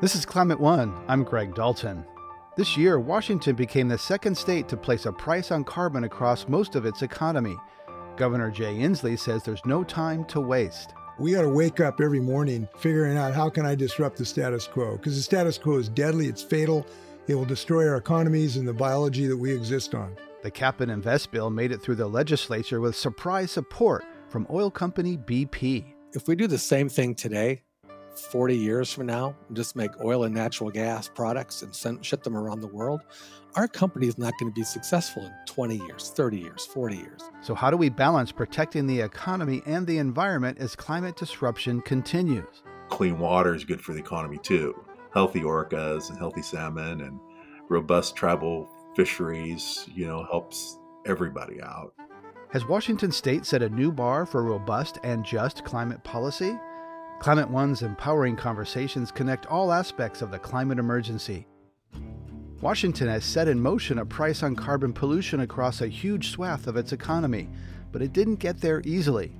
This is Climate One. I'm Greg Dalton. This year, Washington became the second state to place a price on carbon across most of its economy. Governor Jay Inslee says there's no time to waste. We got to wake up every morning figuring out how can I disrupt the status quo because the status quo is deadly, it's fatal. It will destroy our economies and the biology that we exist on. The Cap and Invest bill made it through the legislature with surprise support from oil company BP. If we do the same thing today, 40 years from now and just make oil and natural gas products and send, ship them around the world, our company is not going to be successful in 20 years, 30 years, 40 years. So, how do we balance protecting the economy and the environment as climate disruption continues? Clean water is good for the economy too. Healthy orcas and healthy salmon and robust tribal fisheries, you know, helps everybody out. Has Washington state set a new bar for robust and just climate policy? Climate One's empowering conversations connect all aspects of the climate emergency. Washington has set in motion a price on carbon pollution across a huge swath of its economy, but it didn't get there easily.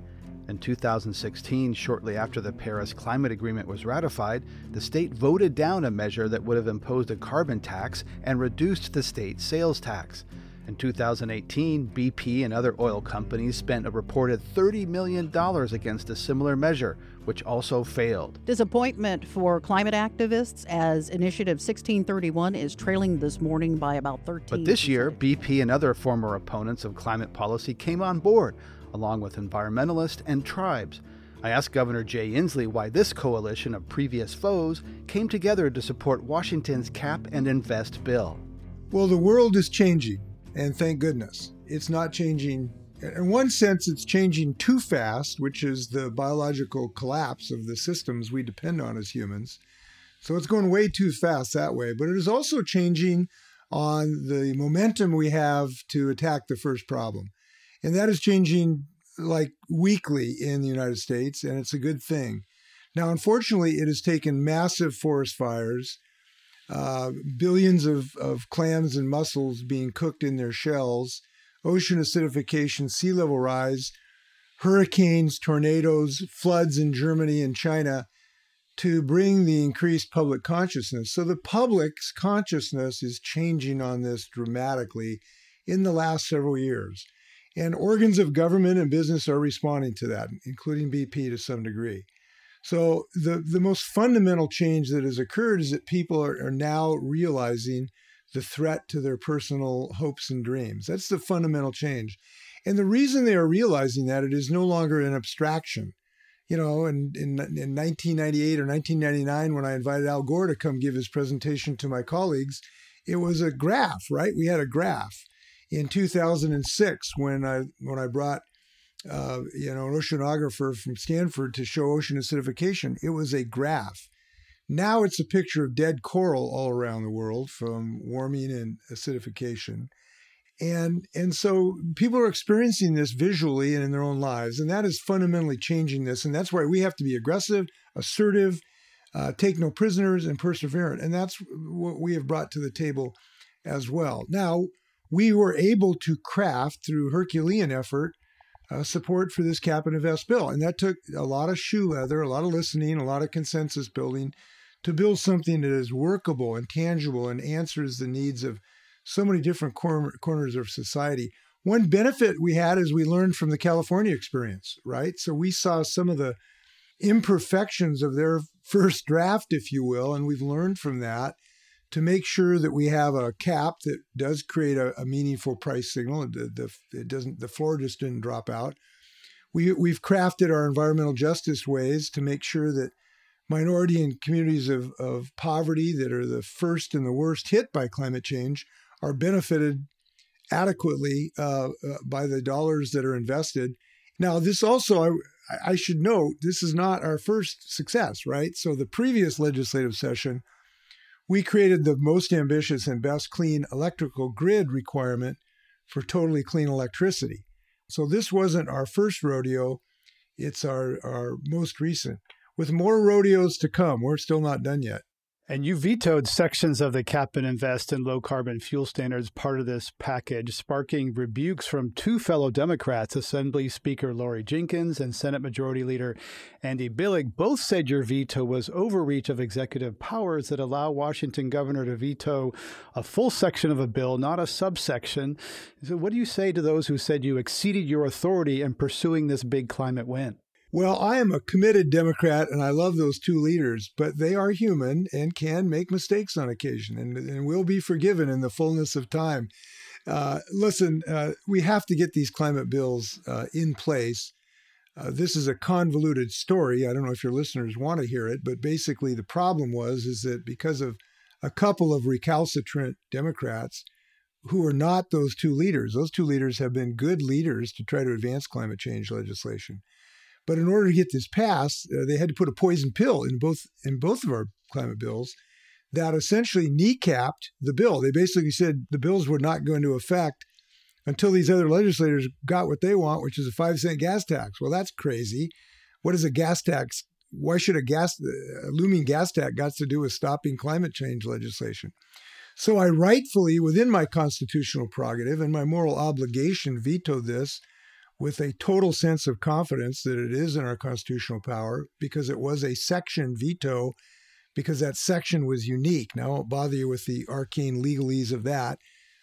In 2016, shortly after the Paris Climate Agreement was ratified, the state voted down a measure that would have imposed a carbon tax and reduced the state sales tax. In 2018, BP and other oil companies spent a reported $30 million against a similar measure, which also failed. Disappointment for climate activists as Initiative 1631 is trailing this morning by about 13 But this year, BP and other former opponents of climate policy came on board, along with environmentalists and tribes. I asked Governor Jay Inslee why this coalition of previous foes came together to support Washington's Cap and Invest bill. Well, the world is changing. And thank goodness. It's not changing. In one sense, it's changing too fast, which is the biological collapse of the systems we depend on as humans. So it's going way too fast that way. But it is also changing on the momentum we have to attack the first problem. And that is changing like weekly in the United States, and it's a good thing. Now, unfortunately, it has taken massive forest fires uh, billions of, of clams and mussels being cooked in their shells, ocean acidification, sea level rise, hurricanes, tornadoes, floods in Germany and China to bring the increased public consciousness. So the public's consciousness is changing on this dramatically in the last several years. And organs of government and business are responding to that, including BP to some degree. So the the most fundamental change that has occurred is that people are, are now realizing the threat to their personal hopes and dreams. That's the fundamental change. And the reason they are realizing that it is no longer an abstraction. You know, in, in, in 1998 or 1999, when I invited Al Gore to come give his presentation to my colleagues, it was a graph, right? We had a graph. In 2006, when I when I brought uh, you know, an oceanographer from Stanford to show ocean acidification. It was a graph. Now it's a picture of dead coral all around the world from warming and acidification. And, and so people are experiencing this visually and in their own lives. And that is fundamentally changing this. And that's why we have to be aggressive, assertive, uh, take no prisoners, and perseverant. And that's what we have brought to the table as well. Now, we were able to craft through Herculean effort uh, support for this cap and invest bill. And that took a lot of shoe leather, a lot of listening, a lot of consensus building to build something that is workable and tangible and answers the needs of so many different cor- corners of society. One benefit we had is we learned from the California experience, right? So we saw some of the imperfections of their first draft, if you will, and we've learned from that to make sure that we have a cap that does create a, a meaningful price signal. The, the, it doesn't, the floor just didn't drop out. We, we've crafted our environmental justice ways to make sure that minority and communities of, of poverty that are the first and the worst hit by climate change are benefited adequately uh, uh, by the dollars that are invested. Now, this also, I, I should note, this is not our first success, right? So the previous legislative session we created the most ambitious and best clean electrical grid requirement for totally clean electricity. So this wasn't our first rodeo, it's our, our most recent. With more rodeos to come, we're still not done yet. And you vetoed sections of the cap and invest in low carbon fuel standards part of this package, sparking rebukes from two fellow Democrats, Assembly Speaker Laurie Jinkins and Senate Majority Leader Andy Billig. Both said your veto was overreach of executive powers that allow Washington governor to veto a full section of a bill, not a subsection. So, what do you say to those who said you exceeded your authority in pursuing this big climate win? Well, I am a committed Democrat and I love those two leaders, but they are human and can make mistakes on occasion and, and will be forgiven in the fullness of time. Uh, listen, uh, we have to get these climate bills uh, in place. Uh, this is a convoluted story. I don't know if your listeners want to hear it, but basically the problem was is that because of a couple of recalcitrant Democrats who are not those two leaders, those two leaders have been good leaders to try to advance climate change legislation. But in order to get this passed, uh, they had to put a poison pill in both in both of our climate bills that essentially kneecapped the bill. They basically said the bills were not going to affect until these other legislators got what they want, which is a five cent gas tax. Well, that's crazy. What is a gas tax? Why should a gas a looming gas tax got to do with stopping climate change legislation? So I rightfully, within my constitutional prerogative and my moral obligation, vetoed this with a total sense of confidence that it is in our constitutional power because it was a section veto because that section was unique. Now, I won't bother you with the arcane legalese of that,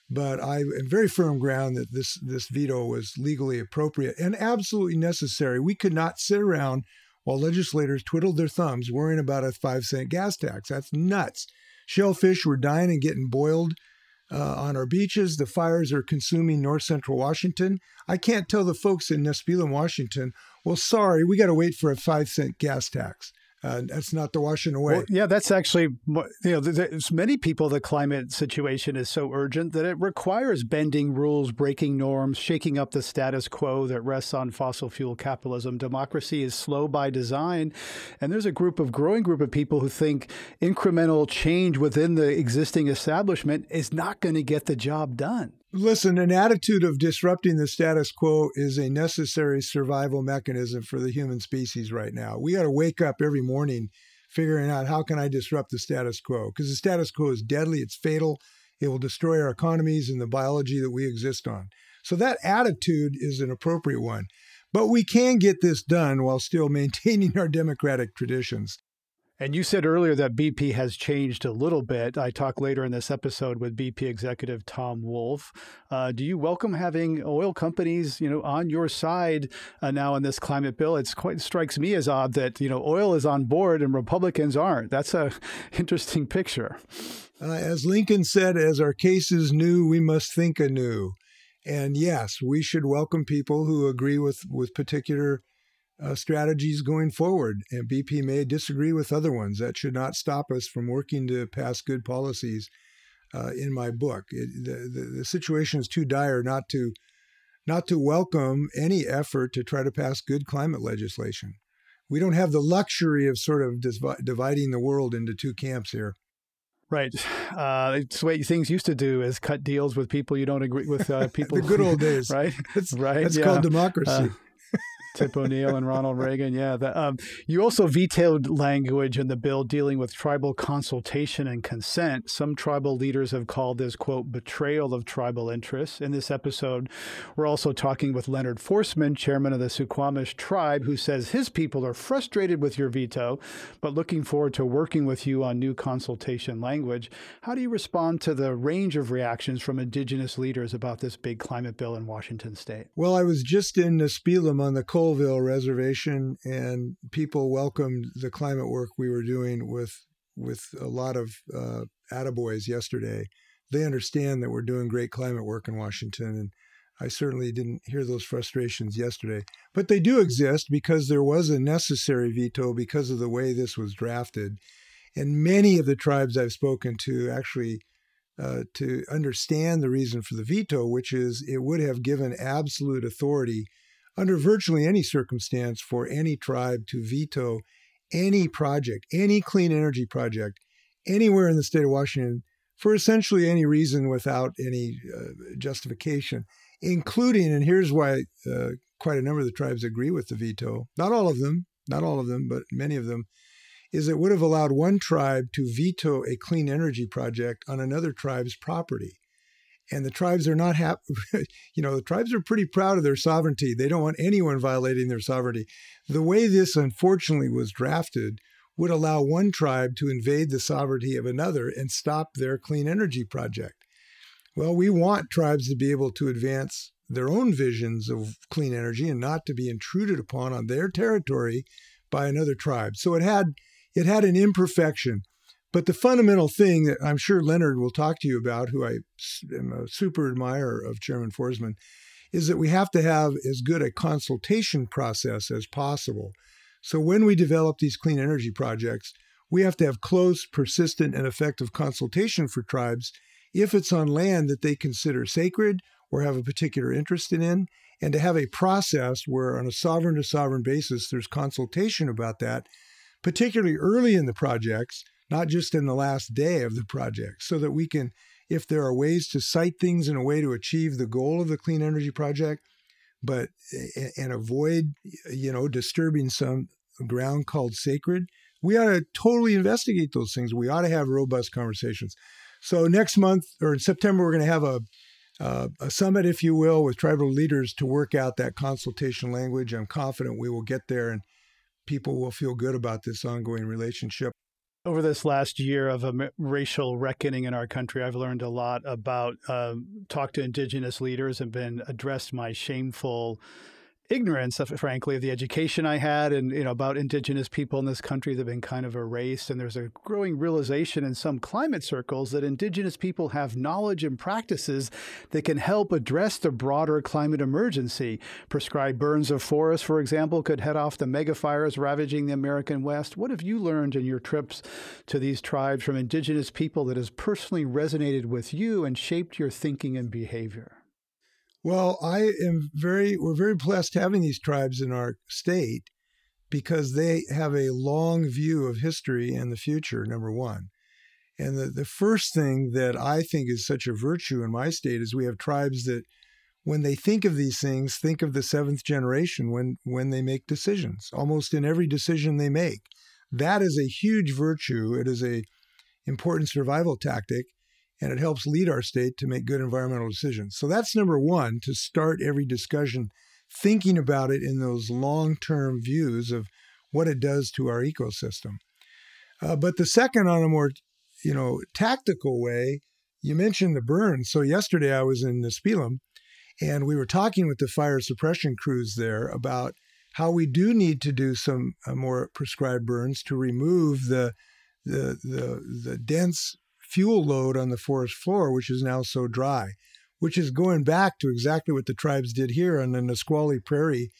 but I am very firm ground that this, this veto was legally appropriate and absolutely necessary. We could not sit around while legislators twiddled their thumbs worrying about a five cent gas tax. That's nuts. Shellfish were dying and getting boiled uh, on our beaches. The fires are consuming north central Washington. I can't tell the folks in Nespelem, Washington, well, sorry, we got to wait for a five cent gas tax. Uh, that's not the Washington way. Well, yeah, that's actually, you know, there's many people, the climate situation is so urgent that it requires bending rules, breaking norms, shaking up the status quo that rests on fossil fuel capitalism. Democracy is slow by design. And there's a group of growing group of people who think incremental change within the existing establishment is not going to get the job done. Listen, an attitude of disrupting the status quo is a necessary survival mechanism for the human species right now. We got to wake up every morning figuring out how can I disrupt the status quo because the status quo is deadly, it's fatal, it will destroy our economies and the biology that we exist on. So that attitude is an appropriate one. But we can get this done while still maintaining our democratic traditions. And you said earlier that BP has changed a little bit. I talk later in this episode with BP executive Tom Wolf. Uh, do you welcome having oil companies, you know, on your side uh, now in this climate bill? It's quite it strikes me as odd that you know oil is on board and Republicans aren't. That's a interesting picture. Uh, as Lincoln said, "As our case is new, we must think anew." And yes, we should welcome people who agree with with particular uh, strategies going forward. And BP may disagree with other ones. That should not stop us from working to pass good policies. Uh, in my book, it, the, the, the situation is too dire not to not to welcome any effort to try to pass good climate legislation. We don't have the luxury of sort of dividing the world into two camps here. Right. Uh, it's the way things used to do is cut deals with people you don't agree with. Uh, people. the good old days. Right. That's, right. That's yeah. called democracy. Uh, Tip O'Neill and Ronald Reagan. Yeah. The, um, you also vetoed language in the bill dealing with tribal consultation and consent. Some tribal leaders have called this, quote, betrayal of tribal interests. In this episode, we're also talking with Leonard Forsman, chairman of the Suquamish tribe, who says his people are frustrated with your veto, but looking forward to working with you on new consultation language. How do you respond to the range of reactions from indigenous leaders about this big climate bill in Washington state? Well, I was just in Nespelem on the coal Colville Reservation, and people welcomed the climate work we were doing with with a lot of uh, attaboys yesterday. They understand that we're doing great climate work in Washington, and I certainly didn't hear those frustrations yesterday. But they do exist because there was a necessary veto because of the way this was drafted. And many of the tribes I've spoken to actually uh, to understand the reason for the veto, which is it would have given absolute authority under virtually any circumstance for any tribe to veto any project, any clean energy project, anywhere in the state of Washington for essentially any reason without any uh, justification, including, and here's why uh, quite a number of the tribes agree with the veto, not all of them, not all of them, but many of them, is it would have allowed one tribe to veto a clean energy project on another tribe's property. And the tribes are not happy. you know, the tribes are pretty proud of their sovereignty. They don't want anyone violating their sovereignty. The way this unfortunately was drafted would allow one tribe to invade the sovereignty of another and stop their clean energy project. Well, we want tribes to be able to advance their own visions of clean energy and not to be intruded upon on their territory by another tribe. So it had it had an imperfection. But the fundamental thing that I'm sure Leonard will talk to you about, who I am a super admirer of Chairman Forsman, is that we have to have as good a consultation process as possible. So when we develop these clean energy projects, we have to have close, persistent, and effective consultation for tribes if it's on land that they consider sacred or have a particular interest in, and to have a process where, on a sovereign to sovereign basis, there's consultation about that particularly early in the projects, not just in the last day of the project, so that we can, if there are ways to site things in a way to achieve the goal of the clean energy project, but and avoid, you know, disturbing some ground called sacred, we ought to totally investigate those things. We ought to have robust conversations. So next month or in September, we're going to have a uh, a summit, if you will, with tribal leaders to work out that consultation language. I'm confident we will get there and people will feel good about this ongoing relationship. Over this last year of a racial reckoning in our country, I've learned a lot about uh, talk to indigenous leaders and been addressed my shameful ignorance, frankly, of the education I had and you know about indigenous people in this country that have been kind of erased. And there's a growing realization in some climate circles that indigenous people have knowledge and practices that can help address the broader climate emergency. Prescribed burns of forests, for example, could head off the megafires ravaging the American West. What have you learned in your trips to these tribes from indigenous people that has personally resonated with you and shaped your thinking and behavior? Well, I am very, we're very blessed having these tribes in our state because they have a long view of history and the future, number one. And the, the first thing that I think is such a virtue in my state is we have tribes that, when they think of these things, think of the seventh generation when, when they make decisions, almost in every decision they make. That is a huge virtue. It is a important survival tactic and it helps lead our state to make good environmental decisions. So that's number one to start every discussion thinking about it in those long term views of what it does to our ecosystem. Uh, but the second, on a more you know tactical way, you mentioned the burns. So yesterday I was in Nespelem, and we were talking with the fire suppression crews there about how we do need to do some uh, more prescribed burns to remove the the the, the dense fuel load on the forest floor, which is now so dry, which is going back to exactly what the tribes did here on the Nisqually Prairie,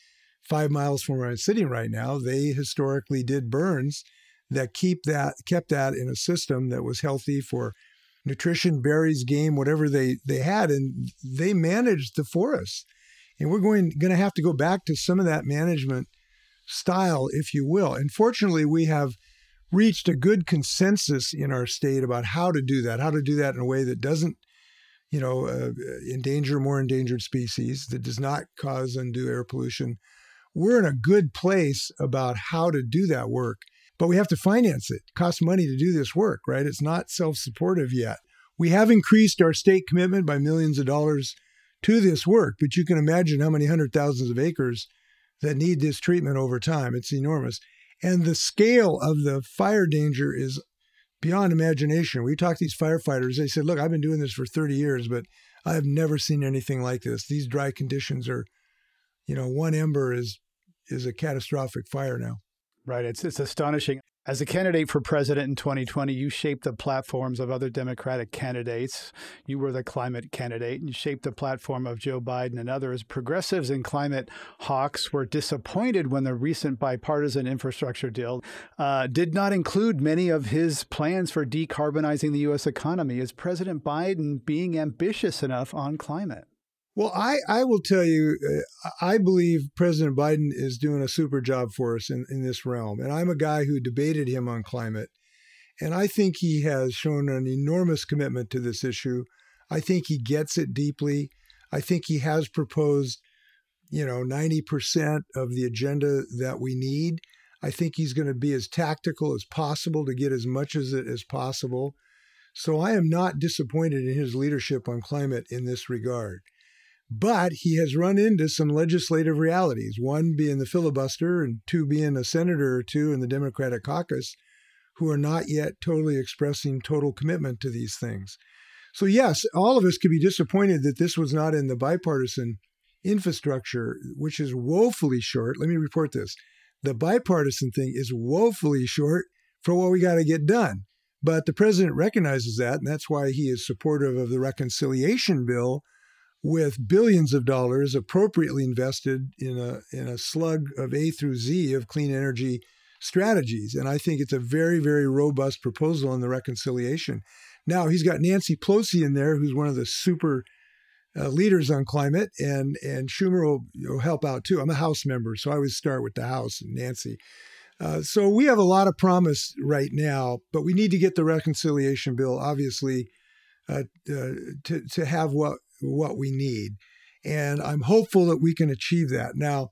five miles from where I'm sitting right now. They historically did burns that keep that kept that in a system that was healthy for nutrition, berries, game, whatever they they had, and they managed the forest. And we're going going to have to go back to some of that management style, if you will. And fortunately, we have reached a good consensus in our state about how to do that, how to do that in a way that doesn't, you know, uh, endanger more endangered species, that does not cause undue air pollution. We're in a good place about how to do that work, but we have to finance it. it costs money to do this work, right? It's not self supportive yet. We have increased our state commitment by millions of dollars to this work, but you can imagine how many hundred thousands of acres that need this treatment over time. It's enormous. And the scale of the fire danger is beyond imagination. We talked to these firefighters. They said, Look, I've been doing this for 30 years, but I have never seen anything like this. These dry conditions are, you know, one ember is is a catastrophic fire now. Right. It's it's astonishing. As a candidate for president in 2020, you shaped the platforms of other Democratic candidates. You were the climate candidate and shaped the platform of Joe Biden and others. Progressives and climate hawks were disappointed when the recent bipartisan infrastructure deal uh, did not include many of his plans for decarbonizing the U.S. economy. Is President Biden being ambitious enough on climate? Well, I, I will tell you, uh, I believe President Biden is doing a super job for us in, in this realm. And I'm a guy who debated him on climate. And I think he has shown an enormous commitment to this issue. I think he gets it deeply. I think he has proposed, you know, 90% of the agenda that we need. I think he's going to be as tactical as possible to get as much as it as possible. So I am not disappointed in his leadership on climate in this regard. But he has run into some legislative realities, one being the filibuster and two being a senator or two in the Democratic caucus who are not yet totally expressing total commitment to these things. So, yes, all of us could be disappointed that this was not in the bipartisan infrastructure, which is woefully short. Let me report this the bipartisan thing is woefully short for what we got to get done. But the president recognizes that, and that's why he is supportive of the reconciliation bill with billions of dollars appropriately invested in a in a slug of A through Z of clean energy strategies. And I think it's a very, very robust proposal on the reconciliation. Now he's got Nancy Pelosi in there, who's one of the super uh, leaders on climate, and and Schumer will, will, help out too. I'm a House member, so I always start with the House and Nancy. Uh, so we have a lot of promise right now, but we need to get the reconciliation bill, obviously, uh, uh to to have what what we need, and I'm hopeful that we can achieve that. Now,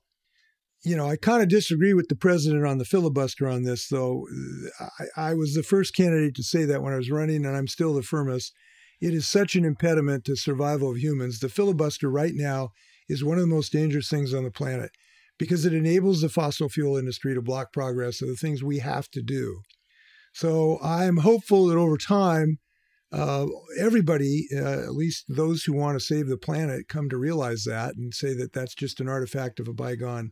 you know, I kind of disagree with the president on the filibuster on this, though. Uh, I, I, was the first candidate to say that when I was running, and I'm still the firmest. It is such an impediment to survival of humans. The filibuster right now is one of the most dangerous things on the planet because it enables the fossil fuel industry to block progress of the things we have to do. So I'm hopeful that over time, uh, everybody, uh, at least those who want to save the planet, come to realize that and say that that's just an artifact of a bygone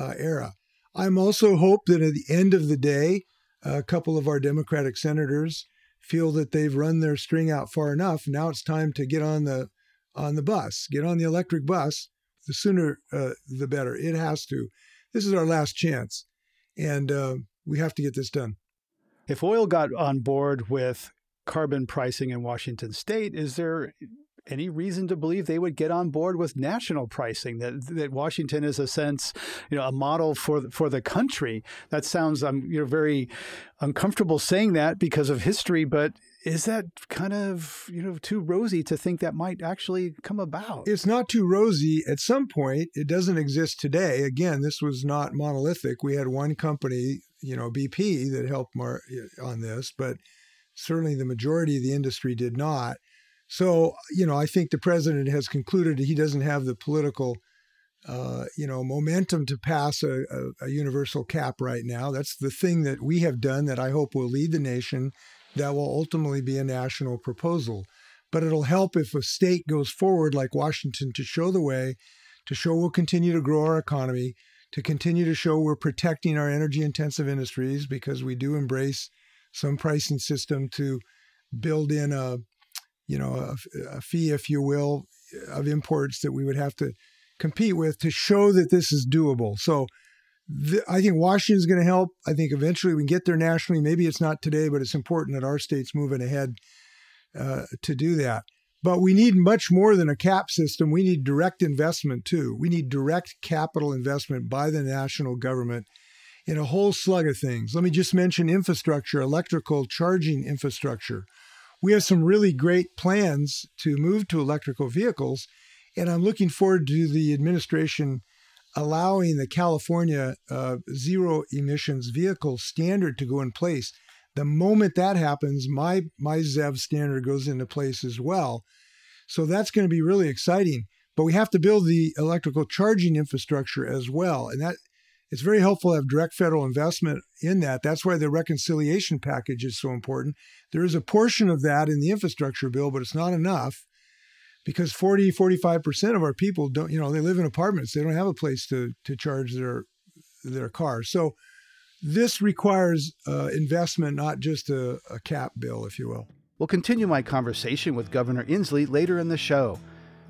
uh, era. I'm also hope that at the end of the day, a couple of our Democratic senators feel that they've run their string out far enough. Now it's time to get on the on the bus, get on the electric bus. The sooner, uh, the better. It has to. This is our last chance, and uh, we have to get this done. If oil got on board with carbon pricing in Washington state, is there any reason to believe they would get on board with national pricing? That that Washington is a sense, you know, a model for for the country. That sounds I'm um, you know very uncomfortable saying that because of history, but is that kind of you know too rosy to think that might actually come about? It's not too rosy. At some point, it doesn't exist today. Again, this was not monolithic. We had one company, you know, BP, that helped mar- on this, but certainly the majority of the industry did not. So, you know, I think the president has concluded he doesn't have the political, uh, you know, momentum to pass a, a, a, universal cap right now. That's the thing that we have done that I hope will lead the nation. That will ultimately be a national proposal. But it'll help if a state goes forward like Washington to show the way, to show we'll continue to grow our economy, to continue to show we're protecting our energy intensive industries because we do embrace some pricing system to build in a you know, a, a fee, if you will, of imports that we would have to compete with to show that this is doable. So I think Washington is going to help. I think eventually we can get there nationally. Maybe it's not today, but it's important that our state's moving ahead uh, to do that. But we need much more than a cap system. We need direct investment too. We need direct capital investment by the national government in a whole slug of things. Let me just mention infrastructure, electrical charging infrastructure we have some really great plans to move to electrical vehicles. And I'm looking forward to the administration allowing the California uh, zero emissions vehicle standard to go in place. The moment that happens, my, my ZEV standard goes into place as well. So that's going to be really exciting. But we have to build the electrical charging infrastructure as well. And that it's very helpful to have direct federal investment in that. That's why the reconciliation package is so important. There is a portion of that in the infrastructure bill, but it's not enough because 40, 45% of our people don't, you know, they live in apartments. They don't have a place to, to charge their, their cars. So this requires uh, investment, not just a, a cap bill, if you will. We'll continue my conversation with Governor Inslee later in the show.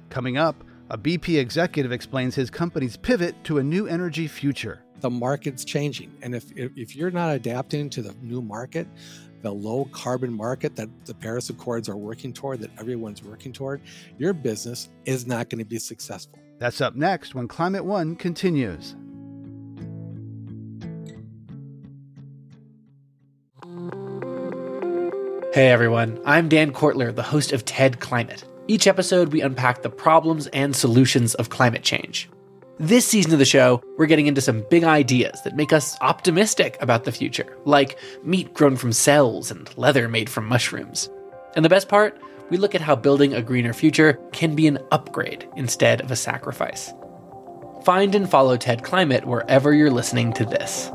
Coming up, a BP executive explains his company's pivot to a new energy future the market's changing. And if, if you're not adapting to the new market, the low carbon market that the Paris Accords are working toward, that everyone's working toward, your business is not going to be successful. That's up next when Climate One continues. Hey everyone, I'm Dan Kwartler, the host of TED Climate. Each episode, we unpack the problems and solutions of climate change. This season of the show, we're getting into some big ideas that make us optimistic about the future, like meat grown from cells and leather made from mushrooms. And the best part, we look at how building a greener future can be an upgrade instead of a sacrifice. Find and follow TED Climate wherever you're listening to this.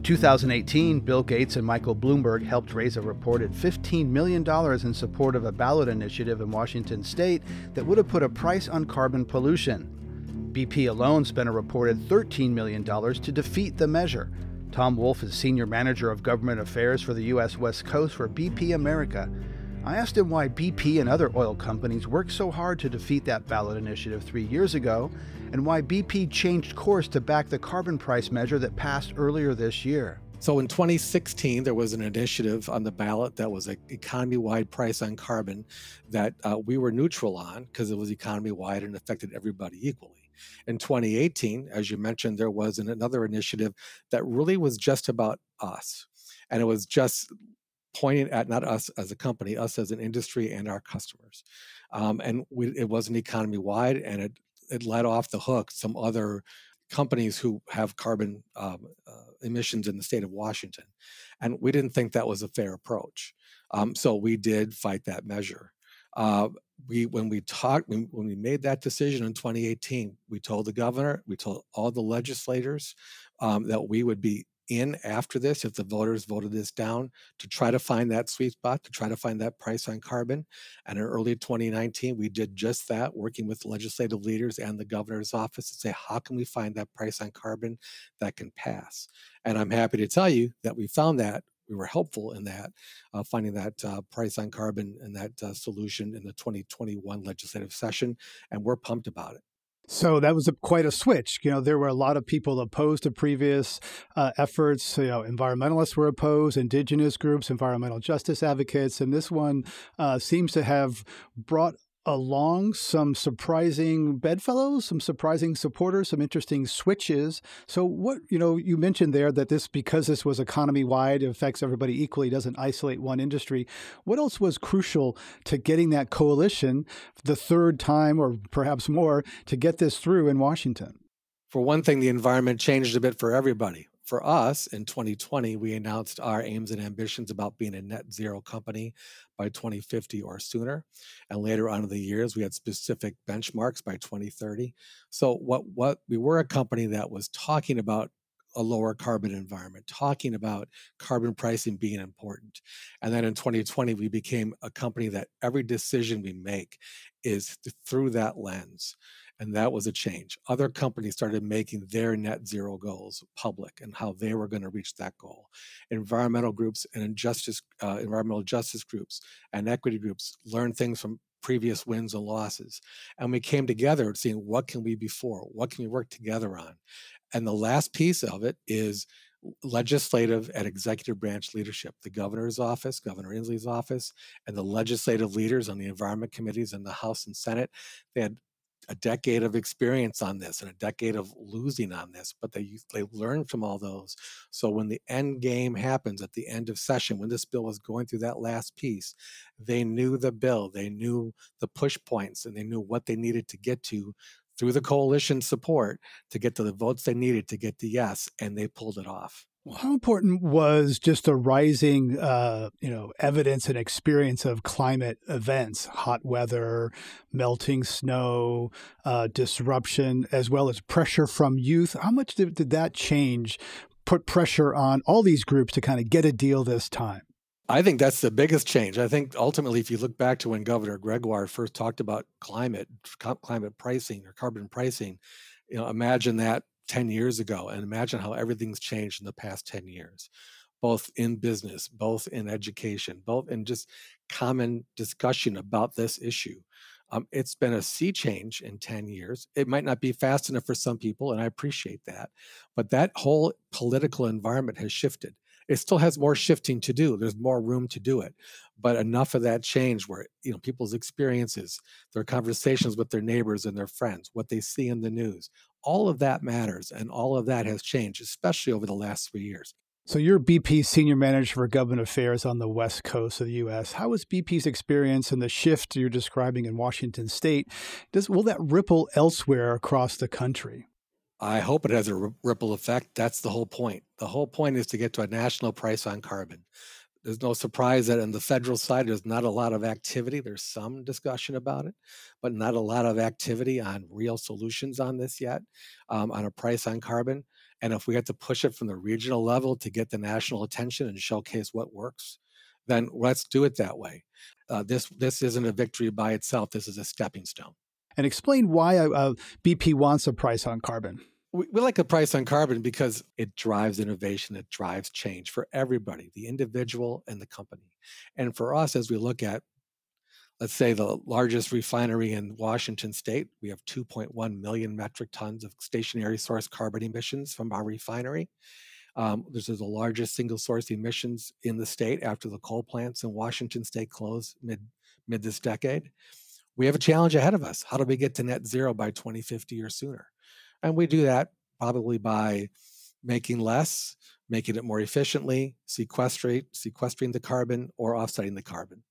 In 2018, Bill Gates and Michael Bloomberg helped raise a reported $15 million in support of a ballot initiative in Washington state that would have put a price on carbon pollution. BP alone spent a reported $13 million to defeat the measure. Tom Wolf is Senior Manager of Government Affairs for the U.S. West Coast for BP America. I asked him why BP and other oil companies worked so hard to defeat that ballot initiative three years ago, and why BP changed course to back the carbon price measure that passed earlier this year. So in 2016, there was an initiative on the ballot that was an economy wide price on carbon that uh, we were neutral on because it was economy wide and affected everybody equally. In 2018, as you mentioned, there was an, another initiative that really was just about us. And it was just pointing at not us as a company, us as an industry and our customers. Um, and we, it wasn't economy wide, and it it let off the hook some other companies who have carbon um, uh, emissions in the state of Washington, and we didn't think that was a fair approach. Um, so we did fight that measure. Uh, we when we talked when, when we made that decision in 2018, we told the governor, we told all the legislators um, that we would be in after this if the voters voted this down to try to find that sweet spot, to try to find that price on carbon. And in early 2019, we did just that, working with legislative leaders and the governor's office to say, how can we find that price on carbon that can pass? And I'm happy to tell you that we found that. We were helpful in that, uh, finding that uh, price on carbon and that uh, solution in the 2021 legislative session. And we're pumped about it. So that was a, quite a switch. You know, there were a lot of people opposed to previous uh, efforts. You know, environmentalists were opposed, indigenous groups, environmental justice advocates, and this one uh, seems to have brought along some surprising bedfellows, some surprising supporters, some interesting switches. So, what you know, you mentioned there that this because this was economy wide, affects everybody equally, doesn't isolate one industry. What else was crucial to getting that coalition the third time, or perhaps more, to get this through in Washington? For one thing, the environment changed a bit for everybody for us in 2020, we announced our aims and ambitions about being a net zero company by 2050 or sooner. And later on in the years, we had specific benchmarks by 2030. So what what we were a company that was talking about a lower carbon environment, talking about carbon pricing being important. And then in 2020, we became a company that every decision we make is through that lens. And that was a change. Other companies started making their net zero goals public and how they were going to reach that goal. Environmental groups and injustice, uh, environmental justice groups and equity groups learned things from previous wins and losses. And we came together seeing what can we be for? What can we work together on? And the last piece of it is legislative and executive branch leadership the governor's office governor inslee's office and the legislative leaders on the environment committees in the house and senate they had a decade of experience on this and a decade of losing on this, but they they learned from all those. So when the end game happens at the end of session, when this bill was going through that last piece, they knew the bill, they knew the push points, and they knew what they needed to get to through the coalition support to get to the votes they needed to get the yes, and they pulled it off. How important was just the rising, uh, you know, evidence and experience of climate events, hot weather, melting snow, uh, disruption, as well as pressure from youth? How much did, did that change, put pressure on all these groups to kind of get a deal this time? I think that's the biggest change. I think ultimately, if you look back to when Governor Gregoire first talked about climate, climate pricing or carbon pricing, you know, imagine that 10 years ago and imagine how everything's changed in the past 10 years both in business both in education both in just common discussion about this issue. Um, it's been a sea change in 10 years. It might not be fast enough for some people and i appreciate that but that whole political environment has shifted. It still has more shifting to do. There's more room to do it but enough of that change where you know people's experiences their conversations with their neighbors and their friends what they see in the news all of that matters and all of that has changed especially over the last three years So you're BP's senior manager for government affairs on the west coast of the U.S. How is BP's experience and the shift you're describing in Washington State? Does will that ripple elsewhere across the country? I hope it has a ripple effect. That's the whole point. The whole point is to get to a national price on carbon. There's no surprise that on the federal side, there's not a lot of activity. There's some discussion about it, but not a lot of activity on real solutions on this yet, um, on a price on carbon. And if we have to push it from the regional level to get the national attention and showcase what works, then let's do it that way. Uh, this this isn't a victory by itself. This is a stepping stone. And explain why uh, uh BP wants a price on carbon. We, we like a price on carbon because it drives innovation, it drives change for everybody, the individual and the company. And for us, as we look at let's say the largest refinery in Washington state. We have 2.1 million metric tons of stationary source carbon emissions from our refinery. Um, this is the largest single source emissions in the state after the coal plants in Washington state close mid mid this decade. We have a challenge ahead of us. How do we get to net zero by 2050 or sooner? And we do that probably by making less, making it more efficiently, sequestrate, sequestering the carbon or offsetting the carbon.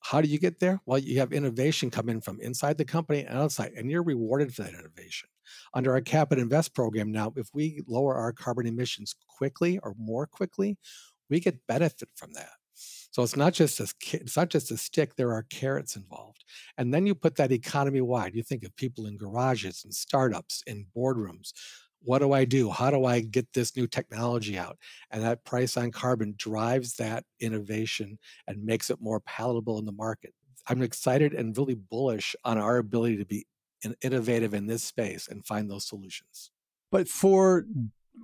How do you get there? Well, you have innovation come in from inside the company and outside, and you're rewarded for that innovation. Under our Cap and Invest program now, if we lower our carbon emissions quickly or more quickly, we get benefit from that. So it's not just a it's not just a stick. There are carrots involved, and then you put that economy wide. You think of people in garages and startups in boardrooms what do I do? How do I get this new technology out? And that price on carbon drives that innovation and makes it more palatable in the market. I'm excited and really bullish on our ability to be innovative in this space and find those solutions. But for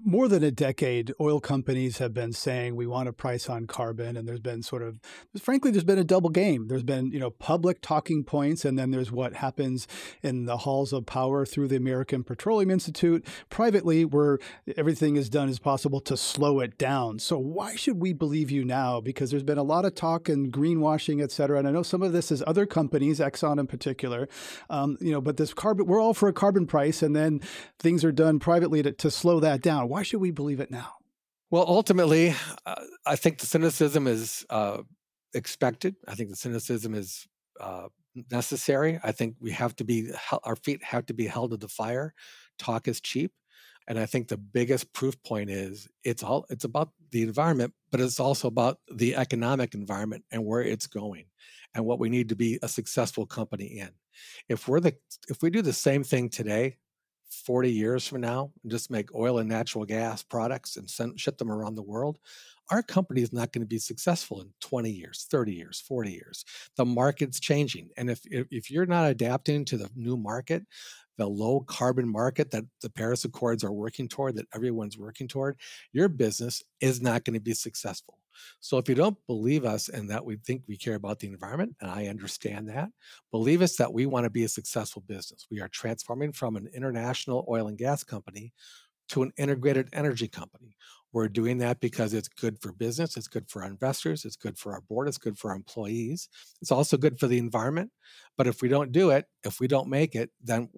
more than a decade, oil companies have been saying we want a price on carbon, and there's been sort of, frankly, there's been a double game. There's been you know public talking points, and then there's what happens in the halls of power through the American Petroleum Institute, privately, where everything is done as possible to slow it down. So why should we believe you now? Because there's been a lot of talk and greenwashing, et cetera. And I know some of this is other companies, Exxon in particular, um, you know. But this carbon, we're all for a carbon price, and then things are done privately to, to slow that down. Why should we believe it now? Well, ultimately, uh, I think the cynicism is uh, expected. I think the cynicism is uh, necessary. I think we have to be, our feet have to be held to the fire. Talk is cheap. And I think the biggest proof point is it's all it's about the environment, but it's also about the economic environment and where it's going and what we need to be a successful company in. If we're the if we do the same thing today 40 years from now and just make oil and natural gas products and send, ship them around the world, our company is not going to be successful in 20 years, 30 years, 40 years. The market's changing. And if, if you're not adapting to the new market, the low carbon market that the Paris Accords are working toward, that everyone's working toward, your business is not going to be successful. So if you don't believe us and that we think we care about the environment, and I understand that, believe us that we want to be a successful business. We are transforming from an international oil and gas company to an integrated energy company. We're doing that because it's good for business, it's good for our investors, it's good for our board, it's good for our employees. It's also good for the environment. But if we don't do it, if we don't make it, then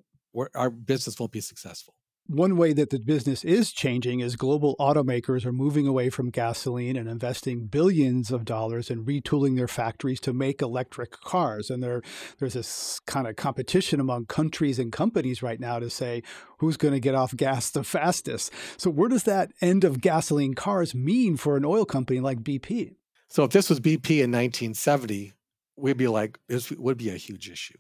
our business won't be successful one way that the business is changing is global automakers are moving away from gasoline and investing billions of dollars in retooling their factories to make electric cars. And there, there's this kind of competition among countries and companies right now to say who's going to get off gas the fastest. So, where does that end of gasoline cars mean for an oil company like BP? So, if this was BP in 1970, we'd be like, this would be a huge issue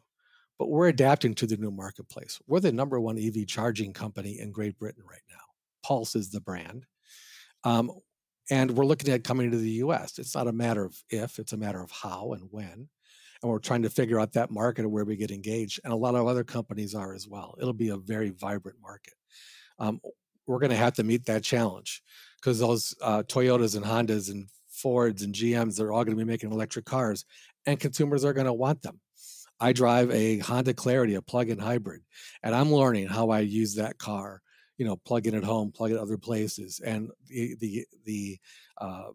but we're adapting to the new marketplace. We're the number one EV charging company in Great Britain right now. Pulse is the brand. Um, and we're looking at coming to the US. It's not a matter of if, it's a matter of how and when. And we're trying to figure out that market and where we get engaged. And a lot of other companies are as well. It'll be a very vibrant market. Um, we're going to have to meet that challenge because those uh, Toyotas and Hondas and Fords and GMs, they're all going to be making electric cars, and consumers are going to want them. I drive a Honda Clarity, a plug-in hybrid, and I'm learning how I use that car. You know, plug in at home, plug in other places, and the the the uh,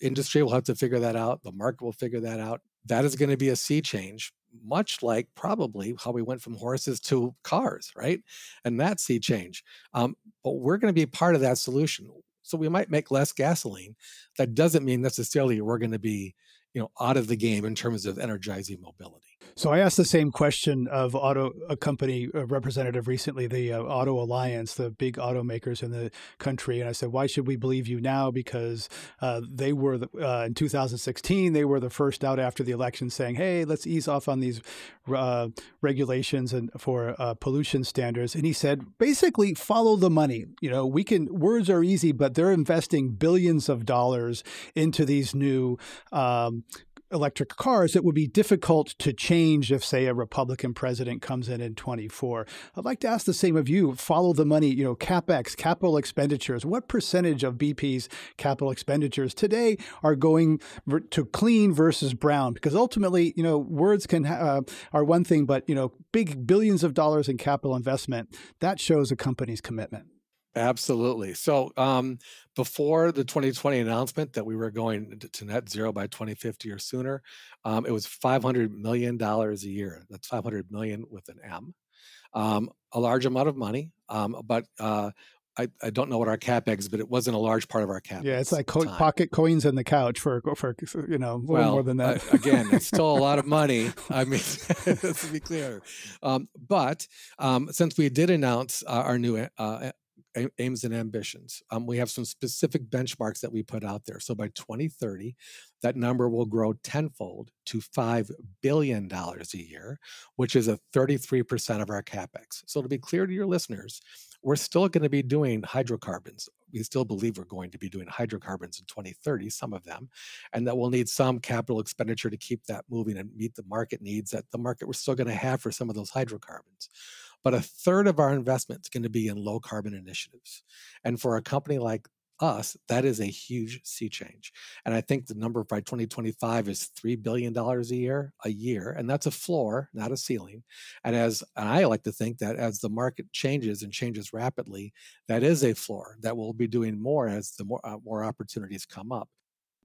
industry will have to figure that out. The market will figure that out. That is going to be a sea change, much like probably how we went from horses to cars, right? And that sea change. Um, but we're going to be part of that solution So we might make less gasoline. That doesn't mean necessarily we're going to be, you know, out of the game in terms of energizing mobility. So I asked the same question of auto a company a representative recently, the uh, Auto Alliance, the big automakers in the country, and I said, why should we believe you now? Because uh, they were the, uh, in 2016, they were the first out after the election saying, hey, let's ease off on these uh, regulations and for uh, pollution standards. And he said, basically, follow the money. You know, we can words are easy, but they're investing billions of dollars into these new um, electric cars that would be difficult to change if, say, a Republican president comes in in 24. I'd like to ask the same of you. Follow the money, you know, capex, capital expenditures. What percentage of BP's capital expenditures today are going to clean versus brown? Because ultimately, you know, words can uh, are one thing, but you know, big billions of dollars in capital investment that shows a company's commitment. Absolutely. So, um, before the 2020 announcement that we were going to net zero by 2050 or sooner, um, it was 500 million dollars a year. That's 500 million with an M. Um, a large amount of money, um, but uh, I, I don't know what our capex, but it wasn't a large part of our capex. Yeah, it's like co- pocket coins in the couch for for you know a little well, more than that. uh, again, it's still a lot of money. I mean, let's be clear. Um, but um, since we did announce uh, our new uh, aims and ambitions. Um, we have some specific benchmarks that we put out there. So by 2030, that number will grow tenfold to $5 billion a year, which is a 33% of our capex. So to be clear to your listeners, we're still going to be doing hydrocarbons. We still believe we're going to be doing hydrocarbons in 2030, some of them, and that we'll need some capital expenditure to keep that moving and meet the market needs that the market we're still going to have for some of those hydrocarbons but a third of our investment is going to be in low carbon initiatives. And for a company like us, that is a huge sea change. And I think the number by 2025 is $3 billion a year, a year. And that's a floor, not a ceiling. And as and I like to think that as the market changes and changes rapidly, that is a floor that we'll be doing more as the more, uh, more opportunities come up.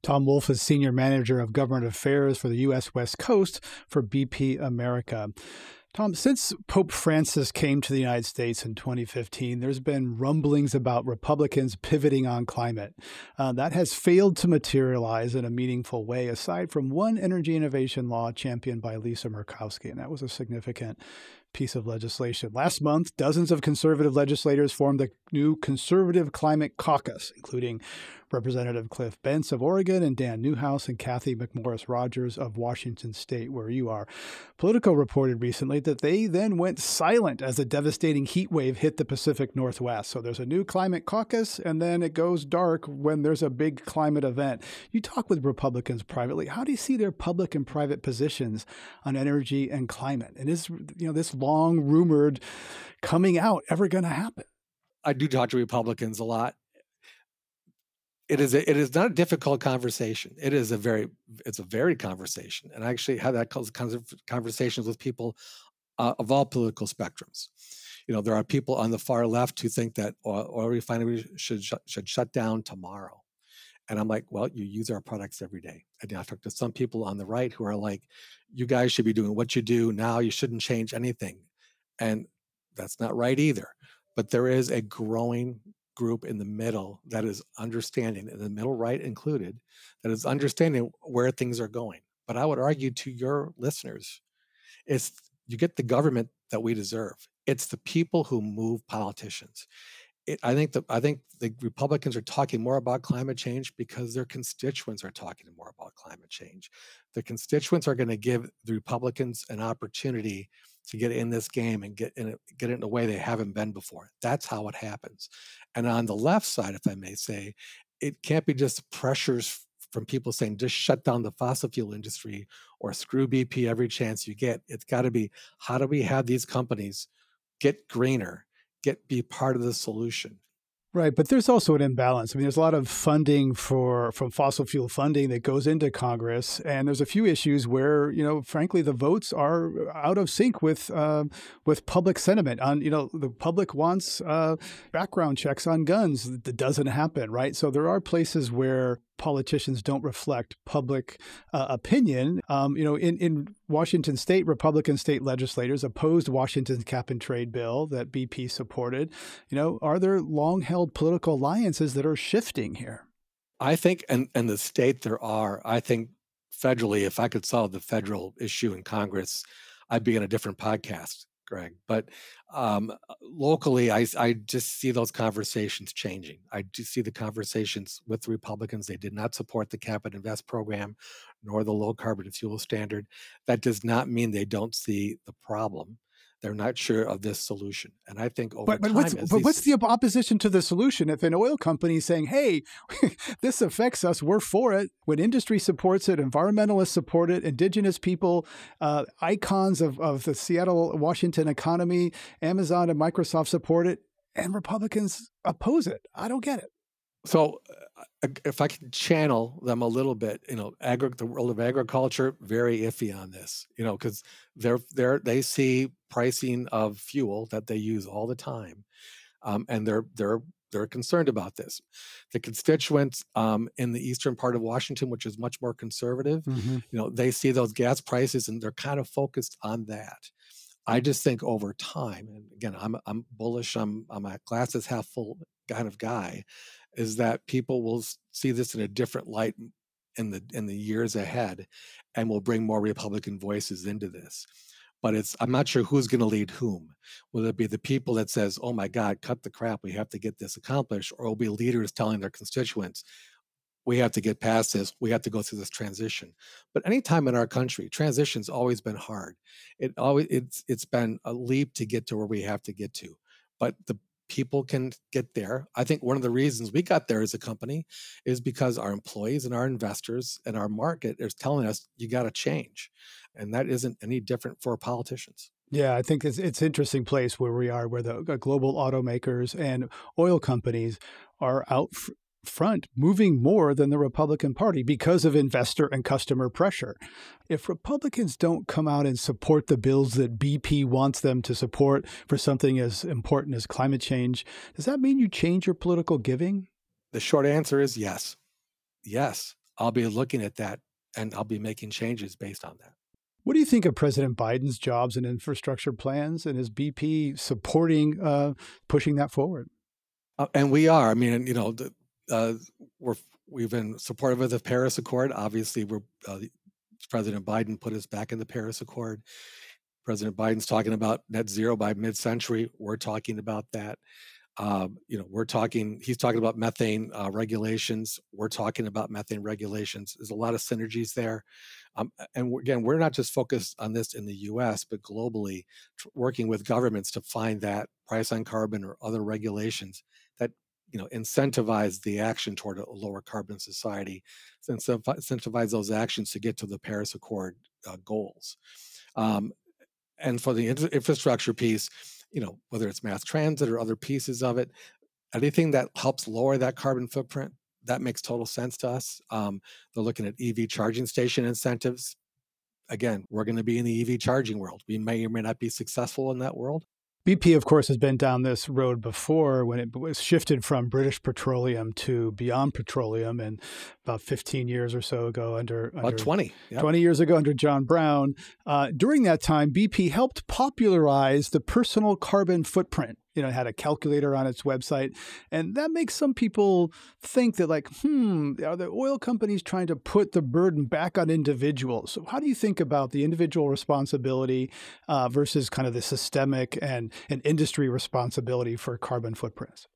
Tom Wolf is Senior Manager of Government Affairs for the U.S. West Coast for BP America. Tom, since Pope Francis came to the United States in 2015, there's been rumblings about Republicans pivoting on climate. Uh, that has failed to materialize in a meaningful way, aside from one energy innovation law championed by Lisa Murkowski, and that was a significant piece of legislation. Last month, dozens of conservative legislators formed the new Conservative Climate Caucus, including Representative Cliff Bentz of Oregon and Dan Newhouse and Cathy McMorris Rodgers of Washington State, where you are. Politico reported recently that they then went silent as a devastating heat wave hit the Pacific Northwest. So there's a new climate caucus, and then it goes dark when there's a big climate event. You talk with Republicans privately. How do you see their public and private positions on energy and climate? And is you know this long rumored coming out ever going to happen? I do talk to Republicans a lot it is a, it is not a difficult conversation. It is a very it's a very conversation, and I actually have that conversations with people uh, of all political spectrums. You know, there are people on the far left who think that oil, refineries should sh- should shut down tomorrow, and I'm like, well, you use our products every day. And I talk to some people on the right who are like, you guys should be doing what you do now. You shouldn't change anything, and that's not right either. But there is a growing group in the middle that is understanding, in the middle right included, that is understanding where things are going. But I would argue to your listeners, it's you get the government that we deserve. It's the people who move politicians. It, I think the I think the Republicans are talking more about climate change because their constituents are talking more about climate change. The constituents are going to give the Republicans an opportunity to get in this game and get in it, get it in a way they haven't been before. That's how it happens. And on the left side, if I may say, it can't be just pressures from people saying just shut down the fossil fuel industry or screw BP every chance you get. It's got to be how do we have these companies get greener, get be part of the solution. Right, but there's also an imbalance. I mean, there's a lot of funding for from fossil fuel funding that goes into Congress, and there's a few issues where you know, frankly, the votes are out of sync with uh, with public sentiment. On you know, the public wants uh, background checks on guns. That doesn't happen, right? So there are places where politicians don't reflect public uh, opinion. Um, you know, in, in Washington state, Republican state legislators opposed Washington's cap and trade bill that BP supported. You know, are there long held political alliances that are shifting here? I think, and, and the state there are, I think federally, if I could solve the federal issue in Congress, I'd be in a different podcast Greg. But um, locally, I, I just see those conversations changing. I do see the conversations with the Republicans. They did not support the Cap and Invest program nor the low carbon fuel standard. That does not mean they don't see the problem they're not sure of this solution. And I think over but, but time, what's, but these, what's the opposition to the solution? If an oil company is saying, "Hey, this affects us, we're for it," when industry supports it, environmentalists support it, indigenous people, uh, icons of of the Seattle Washington economy, Amazon and Microsoft support it, and Republicans oppose it. I don't get it. So, uh, if I can channel them a little bit, you know, agri- the world of agriculture very iffy on this, you know, because they're they're they see pricing of fuel that they use all the time, um, and they're they're they're concerned about this. The constituents um, in the eastern part of Washington, which is much more conservative, mm-hmm. you know, they see those gas prices and they're kind of focused on that. I just think over time, and again, I'm I'm bullish. I'm I'm a glasses half full kind of guy is that people will see this in a different light in the in the years ahead and will bring more republican voices into this. But it's i'm not sure who's going to lead whom will it be the people that says oh my god cut the crap we have to get this accomplished or will be leaders telling their constituents we have to get past this we have to go through this transition. But anytime in our country transition's always been hard. It always it's it's been a leap to get to where we have to get to. But the people can get there. I think one of the reasons we got there as a company is because our employees and our investors and our market is telling us you got to change. And that isn't any different for politicians. Yeah, I think it's it's interesting place where we are, where the uh, global automakers and oil companies are out front moving more than the Republican Party because of investor and customer pressure. If Republicans don't come out and support the bills that BP wants them to support for something as important as climate change, does that mean you change your political giving? The short answer is yes. Yes. I'll be looking at that and I'll be making changes based on that. What do you think of President Biden's jobs and infrastructure plans, and is BP supporting uh, pushing that forward? Uh, and we are. I mean, you know, the, uh, we're we've been supportive of the Paris Accord. Obviously, we're uh, President Biden put us back in the Paris Accord. President Biden's talking about net zero by mid-century. We're talking about that. Um, you know, we're talking. He's talking about methane uh, regulations. We're talking about methane regulations. There's a lot of synergies there. Um, and again, we're not just focused on this in the U.S., but globally, working with governments to find that price on carbon or other regulations you know incentivize the action toward a lower carbon society incentivize those actions to get to the paris accord uh, goals. Um, and for the infrastructure piece you know whether it's mass transit or other pieces of it anything that helps lower that carbon footprint that makes total sense to us. Um, they're looking at ev charging station incentives. Again we're going to be in the ev charging world. We may or may not be successful in that world BP, of course, has been down this road before when it was shifted from British Petroleum to Beyond Petroleum, and about 15 years or so ago, under, under about 20, yep. 20 years ago under John Browne. Uh, during that time, BP helped popularize the personal carbon footprint you know, it had a calculator on its website. And that makes some people think that, like, hmm, are the oil companies trying to put the burden back on individuals? So, how do you think about the individual responsibility uh, versus kind of the systemic and, and industry responsibility for carbon footprints?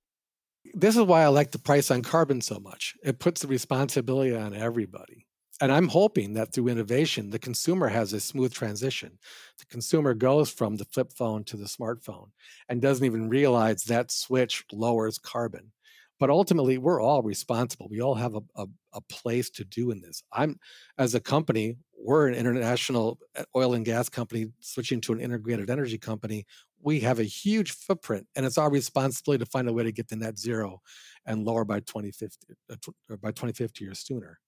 This is why I like the price on carbon so much. It puts the responsibility on everybody and I'm hoping that through innovation, the consumer has a smooth transition. The consumer goes from the flip phone to the smartphone and doesn't even realize that switch lowers carbon. But ultimately, we're all responsible. We all have a, a, a place to do in this. I'm, as a company, we're an international uh, oil and gas company switching to an integrated energy company. We have a huge footprint, and it's our responsibility to find a way to get to net zero and lower by 2050 uh, by 2050 or sooner.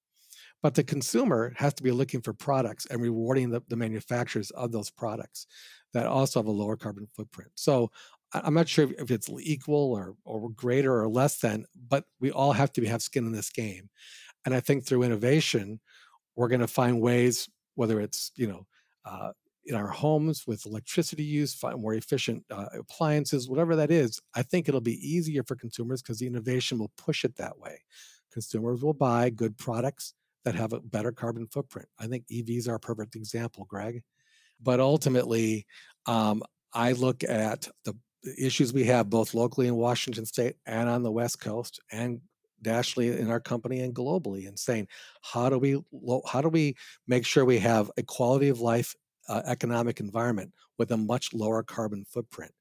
But the consumer has to be looking for products and rewarding the, the manufacturers of those products that also have a lower carbon footprint. So I'm not sure if it's equal or, or greater or less than, but we all have to have skin in this game. And I think through innovation, we're going to find ways, whether it's, you know, uh, in our homes with electricity use, find more efficient uh, appliances, whatever that is, I think it'll be easier for consumers because the innovation will push it that way. Consumers will buy good products that have a better carbon footprint. I think EVs are a perfect example, Greg. But ultimately, um, I look at the issues we have both locally in Washington state and on the West Coast and Dashley in our company and globally and saying how do we how do we make sure we have a quality of life uh, economic environment with a much lower carbon footprint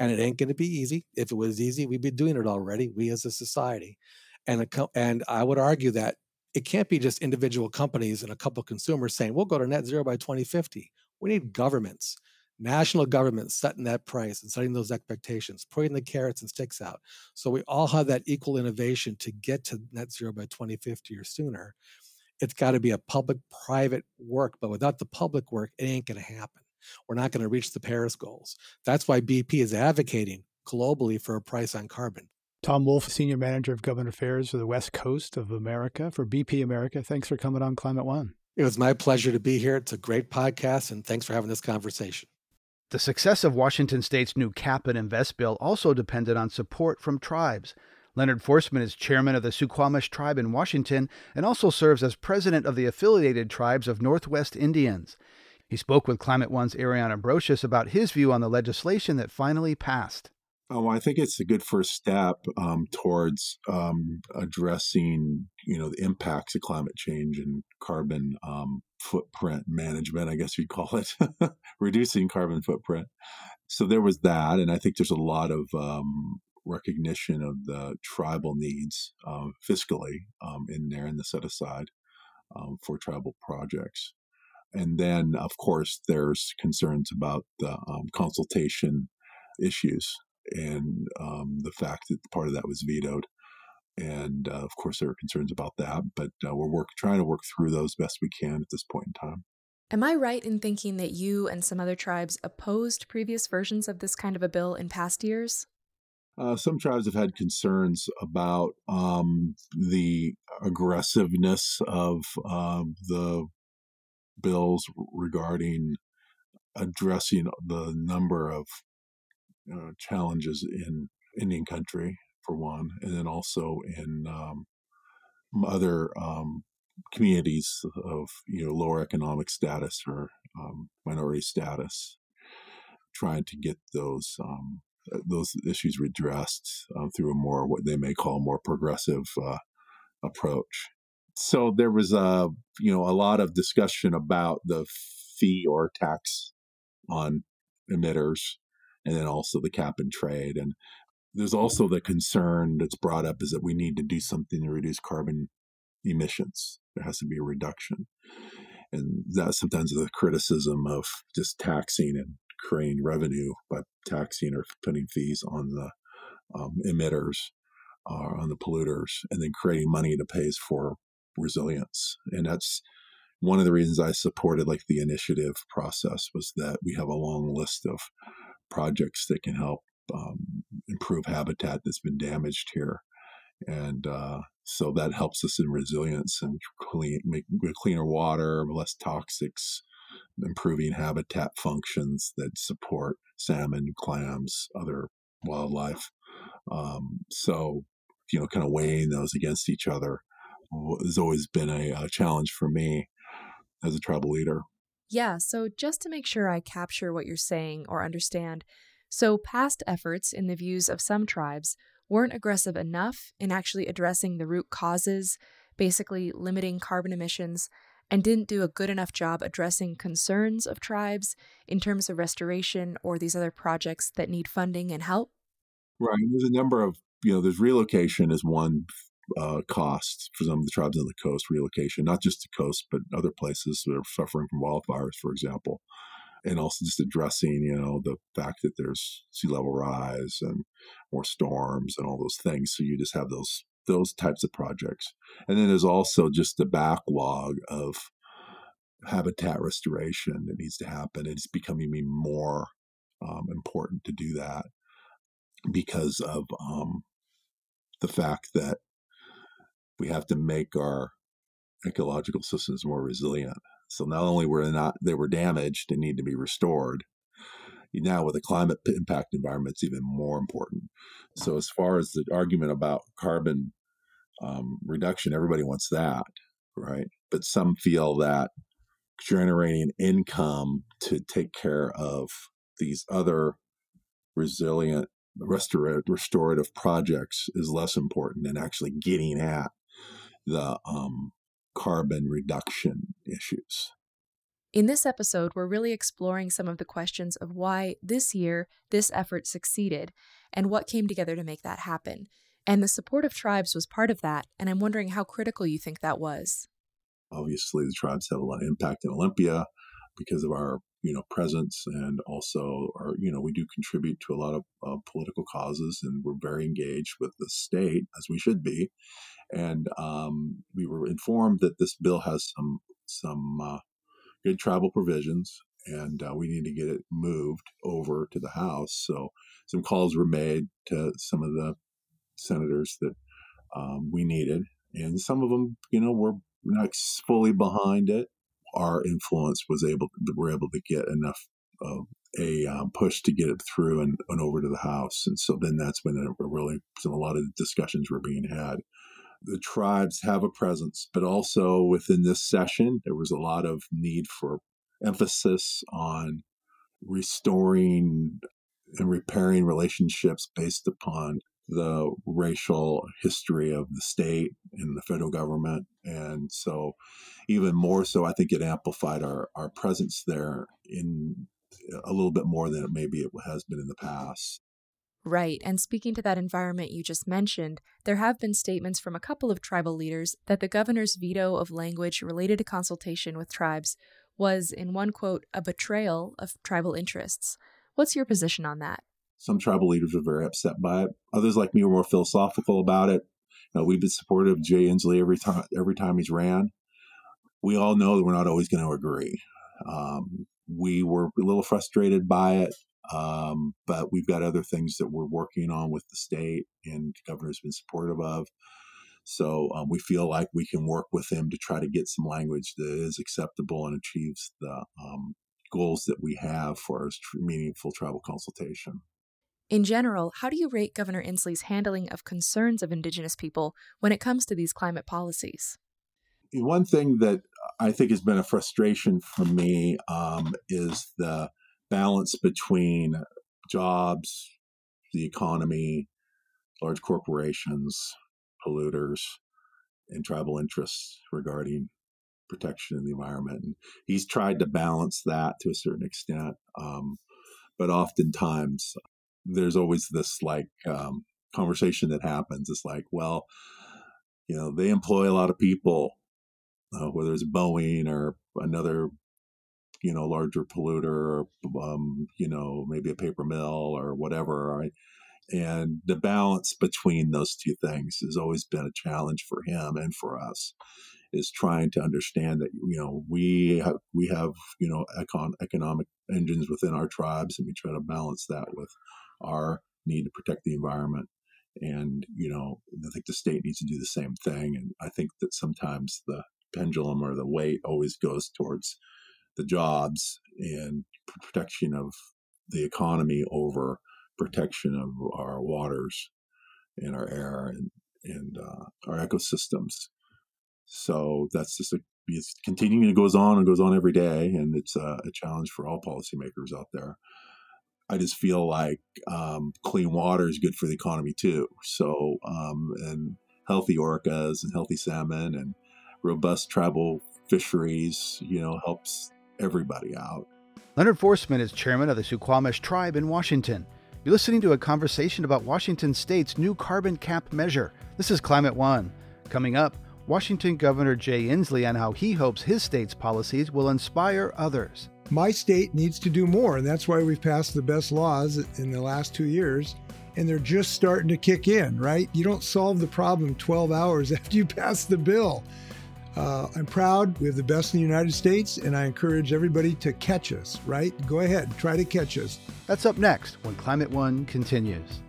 and it ain't going to be easy if it was easy we'd be doing it already we as a society and a, and I would argue that it can't be just individual companies and a couple consumers saying we'll go to net zero by 2050 we need governments national governments setting that price and setting those expectations, putting the carrots and sticks out. So we all have that equal innovation to get to net zero by 2050 or sooner. It's got to be a public private work, but without the public work, it ain't going to happen. We're not going to reach the Paris goals. That's why BP is advocating globally for a price on carbon. Tom Wolf, Senior Manager of Government Affairs for the West Coast of America for BP America. Thanks for coming on Climate One. It was my pleasure to be here. It's a great podcast, and thanks for having this conversation. The success of Washington state's new cap and invest bill also depended on support from tribes. Leonard Forsman is chairman of the Suquamish tribe in Washington and also serves as president of the affiliated tribes of Northwest Indians. He spoke with Climate One's Ariana Brocious about his view on the legislation that finally passed. Oh, I think it's a good first step um, towards um, addressing, you know, the impacts of climate change and carbon um, footprint management, I guess you'd call it, reducing carbon footprint. So there was that, and I think there's a lot of um, recognition of the tribal needs uh, fiscally um, in there in the set aside um, for tribal projects. And then, of course, there's concerns about the consultation issues and um, the fact that part of that was vetoed. And uh, of course, there are concerns about that, but uh, we're work, trying to work through those best we can at this point in time. Am I right in thinking that you and some other tribes opposed previous versions of this kind of a bill in past years? Uh, some tribes have had concerns about um, the aggressiveness of um, the bills regarding addressing the number of uh, challenges in Indian country, for one, and then also in um, other um, communities of you know lower economic status or um, minority status, trying to get those um, uh, those issues redressed uh, through a more what they may call more progressive uh, approach. So there was a you know a lot of discussion about the fee or tax on emitters and then also the cap and trade. And there's also the concern that's brought up is that we need to do something to reduce carbon emissions. There has to be a reduction. And that's sometimes is the criticism of just taxing and creating revenue by taxing or putting fees on the um, emitters, uh, on the polluters, and then creating money to pay for resilience. And that's one of the reasons I supported like the initiative process was that we have a long list of projects that can help um, improve habitat that's been damaged here. And uh, so that helps us in resilience and clean, make cleaner water, less toxics, improving habitat functions that support salmon, clams, other wildlife. Um, so, you know, kind of weighing those against each other has always been a, a challenge for me as a tribal leader. Yeah, so just to make sure I capture what you're saying or understand, so past efforts in the views of some tribes weren't aggressive enough in actually addressing the root causes, basically limiting carbon emissions, and didn't do a good enough job addressing concerns of tribes in terms of restoration or these other projects that need funding and help? Right. There's a number of, you know, there's relocation is one uh, for some of the tribes on the coast, relocation, not just the coast, but other places that are suffering from wildfires, for example. And also just addressing, you know, the fact that there's sea level rise and more storms and all those things. So you just have those those types of projects. And then there's also just the backlog of habitat restoration that needs to happen. It's becoming more um, important to do that because of um, the fact that we have to make our ecological systems more resilient. So not only were they not they were damaged and need to be restored, now with the climate impact environment, it's even more important. So as far as the argument about carbon um, reduction, everybody wants that, right? But some feel that generating income to take care of these other resilient restorative projects is less important than actually getting at the um, carbon reduction issues. In this episode, we're really exploring some of the questions of why this year this effort succeeded and what came together to make that happen. And the support of tribes was part of that, and I'm wondering how critical you think that was. Obviously, the tribes have a lot of impact in Olympia because of our you know presence and also our you know we do contribute to a lot of uh, political causes and we're very engaged with the state as we should be. And um, we were informed that this bill has some some uh, good tribal provisions and uh, we need to get it moved over to the house. So some calls were made to some of the senators that um, we needed and some of them you know were not fully behind it our influence was able to, we're able to get enough of a um, push to get it through and, and, over to the House. And so then that's when it really a lot of discussions were being had. The tribes have a presence, but also within this session, there was a lot of need for emphasis on restoring and repairing relationships based upon the racial history of the state and the federal government. And so, even more so, I think it amplified our, our presence there in a little bit more than it maybe it has been in the past. Right. And speaking to that environment you just mentioned, there have been statements from a couple of tribal leaders that the governor's veto of language related to consultation with tribes was, in one quote, a betrayal of tribal interests. What's your position on that? Some tribal leaders were very upset by it. Others, like me, were more philosophical about it. You know, we've been supportive of Jay Inslee every time every time he's ran. We all know that we're not always going to agree. Um, we were a little frustrated by it, um, but we've got other things that we're working on with the state, and the governor's been supportive of. So um, we feel like we can work with him to try to get some language that is acceptable and achieves the um, goals that we have for our meaningful tribal consultation. In general, how do you rate Governor Inslee's handling of concerns of Indigenous people when it comes to these climate policies? One thing that I think has been a frustration for me um, is the balance between jobs, the economy, large corporations, polluters, and tribal interests regarding protection of the environment. And he's tried to balance that to a certain extent. Um, but oftentimes there's always this like um, conversation that happens. It's like, well, you know, they employ a lot of people, uh, whether it's Boeing or another, you know, larger polluter, or um, you know, maybe a paper mill or whatever. Right? And the balance between those two things has always been a challenge for him and for us is trying to understand that you know we have we have you know econ, economic engines within our tribes and we try to balance that with our need to protect the environment. And, you know, I think the state needs to do the same thing. And I think that sometimes the pendulum or the weight always goes towards the jobs and protection of the economy over protection of our waters and our air and, and uh, our ecosystems. So that's just a it's continuing. It goes on and goes on every day, and it's a, a challenge for all policymakers out there. I just feel like um, clean water is good for the economy too. So, um, and healthy orcas and healthy salmon and robust tribal fisheries, you know, helps everybody out. Leonard Forsman is chairman of the Suquamish tribe in Washington. You're listening to a conversation about Washington state's new carbon cap measure. This is Climate One. Coming up, Washington Governor Jay Inslee on how he hopes his state's policies will inspire others my state needs to do more, and that's why we've passed the best laws in the last two years. And they're just starting to kick in, right? You don't solve the problem 12 hours after you pass the bill. Uh, I'm proud. We have the best in the United States, and I encourage everybody to catch us, right? Go ahead, try to catch us. That's up next when Climate One continues.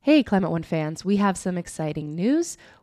Hey, Climate One fans, we have some exciting news.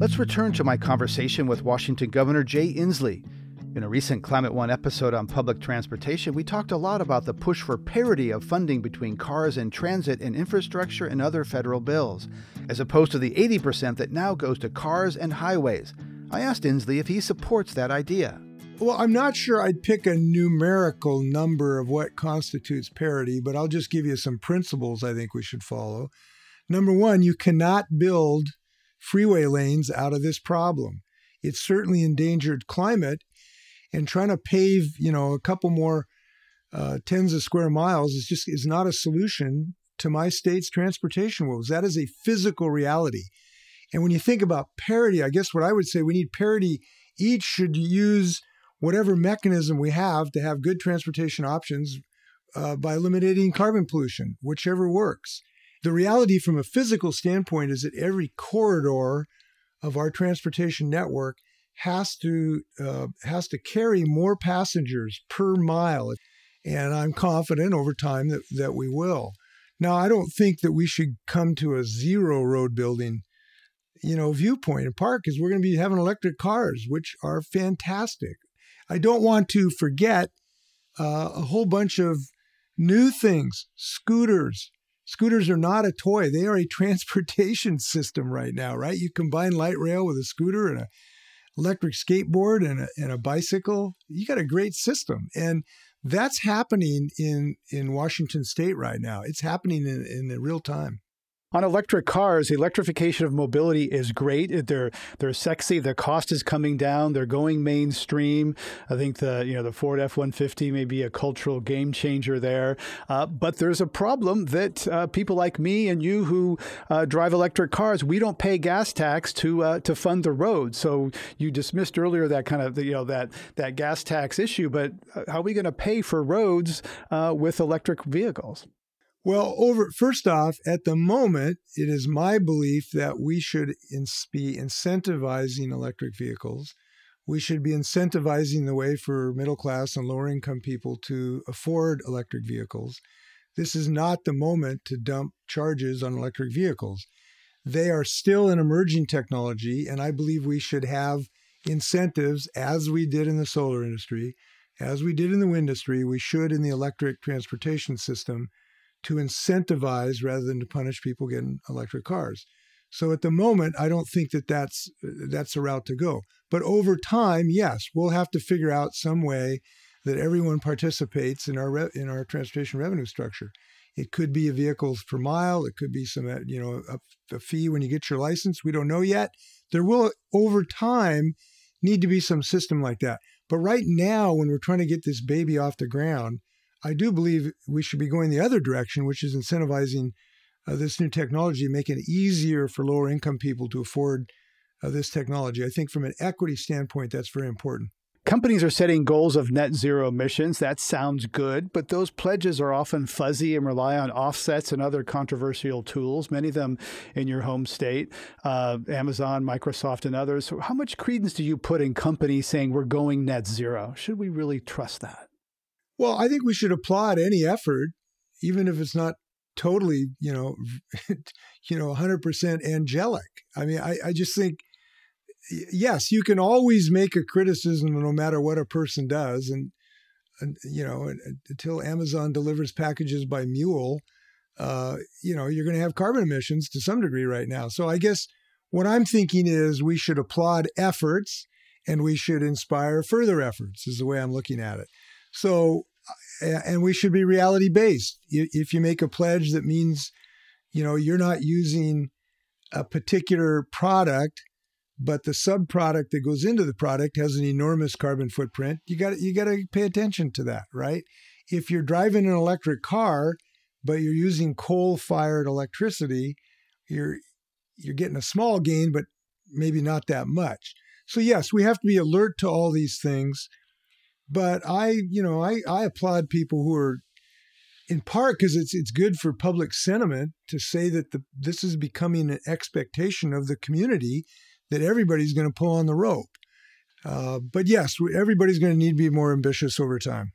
Let's return to my conversation with Washington Governor Jay Inslee. In a recent Climate One episode on public transportation, we talked a lot about the push for parity of funding between cars and transit and infrastructure and other federal bills, as opposed to the 80% that now goes to cars and highways. I asked Inslee if he supports that idea. Well, I'm not sure I'd pick a numerical number of what constitutes parity, but I'll just give you some principles I think we should follow. Number one, you cannot build freeway lanes out of this problem. It's certainly endangered climate, and trying to pave, you know, a couple more uh, tens of square miles is just is not a solution to my state's transportation woes. That is a physical reality. And when you think about parity, I guess what I would say we need parity. Each should use whatever mechanism we have to have good transportation options uh, by eliminating carbon pollution, whichever works. The reality from a physical standpoint is that every corridor of our transportation network has to uh, has to carry more passengers per mile, and I'm confident over time that that we will. Now, I don't think that we should come to a zero road building, you know, viewpoint and park because we're going to be having electric cars, which are fantastic. I don't want to forget uh, a whole bunch of new things. Scooters. Scooters are not a toy. They are a transportation system right now, right? You combine light rail with a scooter and a electric skateboard and a, and a bicycle. You got a great system. And that's happening in, in Washington state right now. It's happening in, in real time. On electric cars, electrification of mobility is great. They're they're sexy. Their cost is coming down. They're going mainstream. I think the you know the Ford F one fifty may be a cultural game changer there. Uh, but there's a problem that uh, people like me and you who uh, drive electric cars, we don't pay gas tax to uh, to fund the road. So you dismissed earlier that kind of you know that that gas tax issue. But uh, how are we going to pay for roads uh, with electric vehicles? Well, over first off, at the moment, it is my belief that we should be incentivizing electric vehicles. We should be incentivizing the way for middle class and lower income people to afford electric vehicles. This is not the moment to dump charges on electric vehicles. They are still an emerging technology, and I believe we should have incentives as we did in the solar industry, as we did in the wind industry, we should in the electric transportation system to incentivize rather than to punish people getting electric cars. So at the moment, I don't think that that's that's a route to go. But over time, yes, we'll have to figure out some way that everyone participates in our re- in our transportation revenue structure. It could be a vehicles per mile. It could be some uh, you know a, a fee when you get your license. We don't know yet. There will over time need to be some system like that. But right now, when we're trying to get this baby off the ground, I do believe we should be going the other direction, which is incentivizing uh, this new technology, making it easier for lower income people to afford uh, this technology. I think from an equity standpoint, that's very important. Companies are setting goals of net zero emissions. That sounds good, but those pledges are often fuzzy and rely on offsets and other controversial tools, many of them in your home state, uh, Amazon, Microsoft, and others. So how much credence do you put in companies saying we're going net zero? Should we really trust that? Well, I think we should applaud any effort, even if it's not totally, you know, you know, 100% angelic. I mean, I, I just think, yes, you can always make a criticism no matter what a person does. And, and you know, until Amazon delivers packages by mule, uh, you know, you're going to have carbon emissions to some degree right now. So I guess what I'm thinking is we should applaud efforts and we should inspire further efforts, is the way I'm looking at it. So, and we should be reality based. If you make a pledge that means, you know, you're not using a particular product, but the sub product that goes into the product has an enormous carbon footprint, you got you got to pay attention to that, right? If you're driving an electric car, but you're using coal-fired electricity, you're you're getting a small gain, but maybe not that much. So yes, we have to be alert to all these things. But I, you know, I, I applaud people who are in part because it's it's good for public sentiment to say that the this is becoming an expectation of the community that everybody's going to pull on the rope. Uh, but yes, everybody's going to need to be more ambitious over time.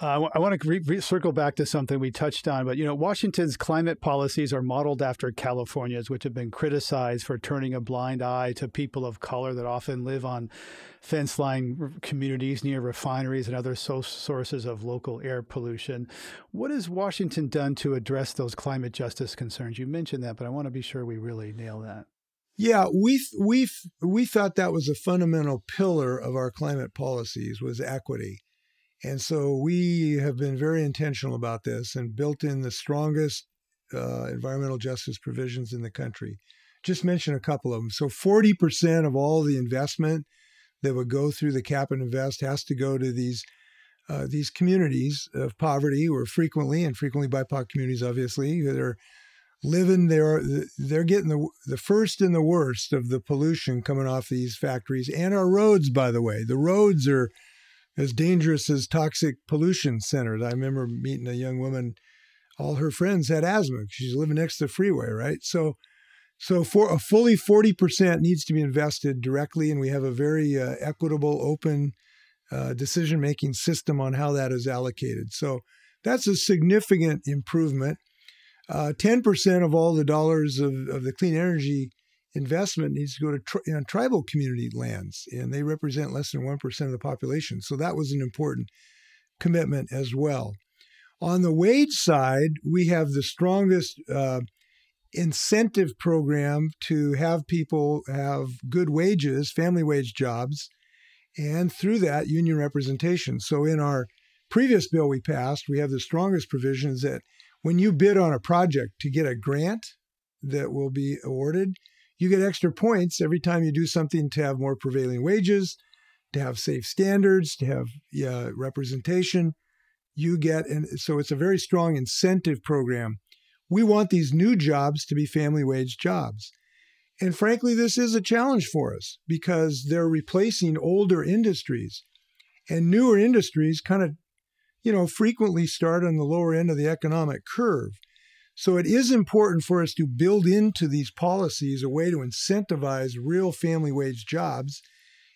Uh, I want to re- re- circle back to something we touched on, but you know, Washington's climate policies are modeled after California's, which have been criticized for turning a blind eye to people of color that often live on fence line communities near refineries and other so- sources of local air pollution. What has Washington done to address those climate justice concerns? You mentioned that, but I want to be sure we really nail that. Yeah, we we we thought that was a fundamental pillar of our climate policies was equity. And so we have been very intentional about this and built in the strongest uh, environmental justice provisions in the country. Just mention a couple of them. So 40% of all the investment that would go through the cap and invest has to go to these uh, these communities of poverty, or frequently and frequently BIPOC communities, obviously, that are living there. They're getting the the first and the worst of the pollution coming off these factories and our roads. By the way, the roads are as dangerous as toxic pollution centers. I remember meeting a young woman, all her friends had asthma. She's living next to the freeway, right? So, so for a fully 40% needs to be invested directly, and we have a very uh, equitable, open uh, decision-making system on how that is allocated. So that's a significant improvement. Uh, 10% of all the dollars of, of the clean energy investment needs to go to tri- you know, tribal community lands, and they represent less than 1% of the population. So that was an important commitment as well. On the wage side, we have the strongest uh, incentive program to have people have good wages, family wage jobs, and through that, union representation. So in our previous bill we passed, we have the strongest provisions that when you bid on a project to get a grant that will be awarded, you get extra points every time you do something to have more prevailing wages, to have safe standards, to have uh, representation. You get, and so it's a very strong incentive program. We want these new jobs to be family wage jobs. And frankly, this is a challenge for us because they're replacing older industries. And newer industries kind of, you know, frequently start on the lower end of the economic curve. So it is important for us to build into these policies a way to incentivize real family wage jobs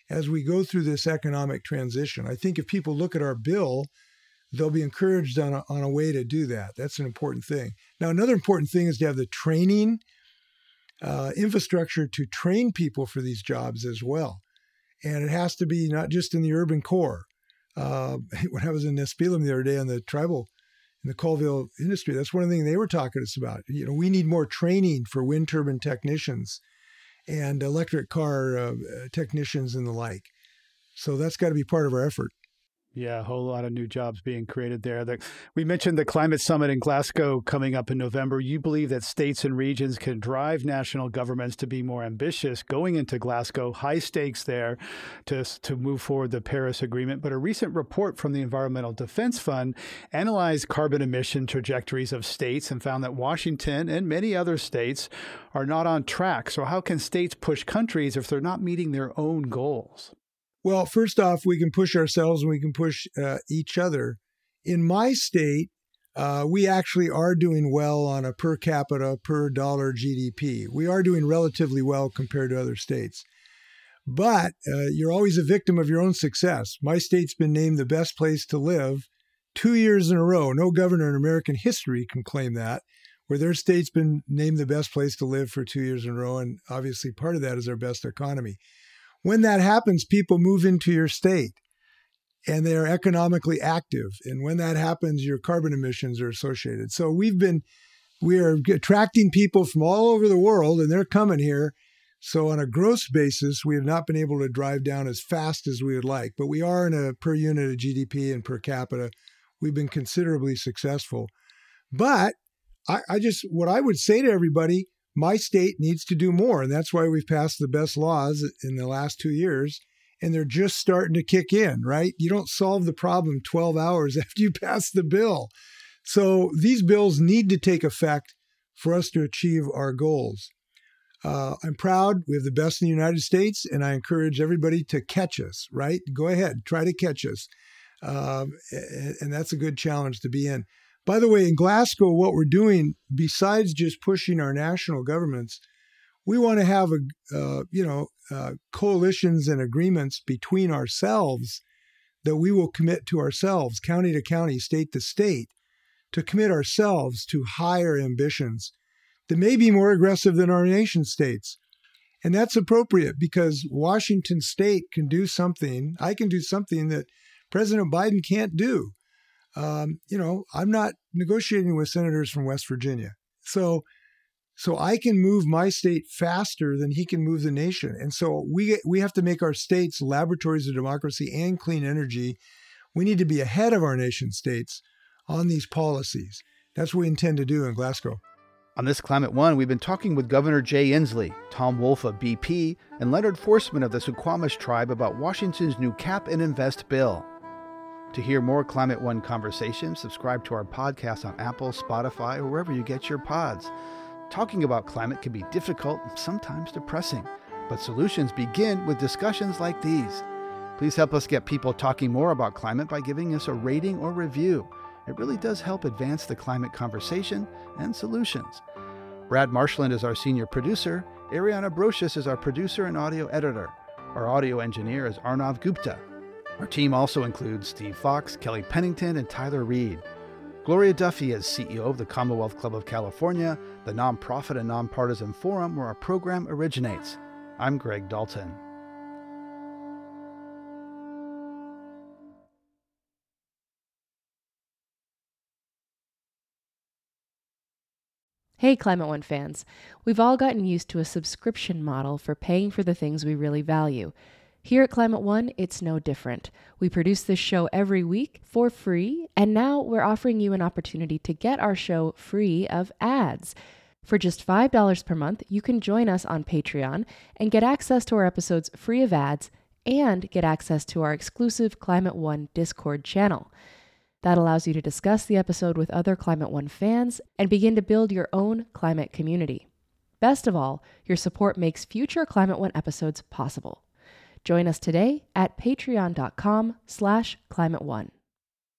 as we go through this economic transition. I think if people look at our bill, they'll be encouraged on a, on a way to do that. That's an important thing. Now, another important thing is to have the training uh, infrastructure to train people for these jobs as well. And it has to be not just in the urban core. Uh, when I was in Nespelem the other day on the tribal in the Colville industry. That's one of the things they were talking to us about. You know, we need more training for wind turbine technicians and electric car uh, technicians and the like. So that's got to be part of our effort. Yeah, a whole lot of new jobs being created there. The, we mentioned the climate summit in Glasgow coming up in November. You believe that states and regions can drive national governments to be more ambitious going into Glasgow, high stakes there to, to move forward the Paris Agreement. But a recent report from the Environmental Defense Fund analyzed carbon emission trajectories of states and found that Washington and many other states are not on track. So, how can states push countries if they're not meeting their own goals? Well, first off, we can push ourselves and we can push uh, each other. In my state, uh, we actually are doing well on a per capita, per dollar GDP. We are doing relatively well compared to other states. But uh, you're always a victim of your own success. My state's been named the best place to live two years in a row. No governor in American history can claim that, where their state's been named the best place to live for two years in a row. And obviously, part of that is our best economy. When that happens, people move into your state and they are economically active. And when that happens, your carbon emissions are associated. So we've been, we are attracting people from all over the world and they're coming here. So on a gross basis, we have not been able to drive down as fast as we would like, but we are in a per unit of GDP and per capita. We've been considerably successful. But I, I just, what I would say to everybody, my state needs to do more. And that's why we've passed the best laws in the last two years. And they're just starting to kick in, right? You don't solve the problem 12 hours after you pass the bill. So these bills need to take effect for us to achieve our goals. Uh, I'm proud. We have the best in the United States, and I encourage everybody to catch us, right? Go ahead, try to catch us. And, and that's a good challenge to be in. By the way, in Glasgow, what we're doing, besides just pushing our national governments, we want to have a uh, you know uh, coalitions and agreements between ourselves that we will commit to ourselves, county to county, state to state, to commit ourselves to higher ambitions that may be more aggressive than our nation states. And that's appropriate because Washington state can do something, I can do something that President Biden can't do. Um, you know, I'm not negotiating with senators from West Virginia. So so I can move my state faster than he can move the nation. And so we we have to make our states laboratories of democracy and clean energy. We need to be ahead of our nation states on these policies. That's what we intend to do in Glasgow. On this Climate One, we've been talking with Governor Jay Inslee, Tom Wolf of BP, and Leonard Forsman of the Suquamish tribe about Washington's new cap and invest bill. To hear more Climate One conversations, subscribe to our podcast on Apple, Spotify, or wherever you get your pods. Talking about climate can be difficult and sometimes depressing, but solutions begin with discussions like these. Please help us get people talking more about climate by giving us a rating or review. It really does help advance the climate conversation and solutions. Brad Marshland is our senior producer. Ariana Brocious is our producer and audio editor. Our audio engineer is Arnav Gupta. Our team also includes Steve Fox, Kelly Pennington, and Tyler Reed. Gloria Duffy is CEO of the Commonwealth Club of California, the nonprofit and nonpartisan forum where our program originates. I'm Greg Dalton. Hey, Climate One fans. We've all gotten used to a subscription model for paying for the things we really value. Here at Climate One, it's no different. We produce this show every week for free, and now we're offering you an opportunity to get our show free of ads. For just $5 per month, you can join us on Patreon and get access to our episodes free of ads and get access to our exclusive Climate One Discord channel. That allows you to discuss the episode with other Climate One fans and begin to build your own climate community. Best of all, your support makes future Climate One episodes possible. Join us today at patreon.com slash climate one.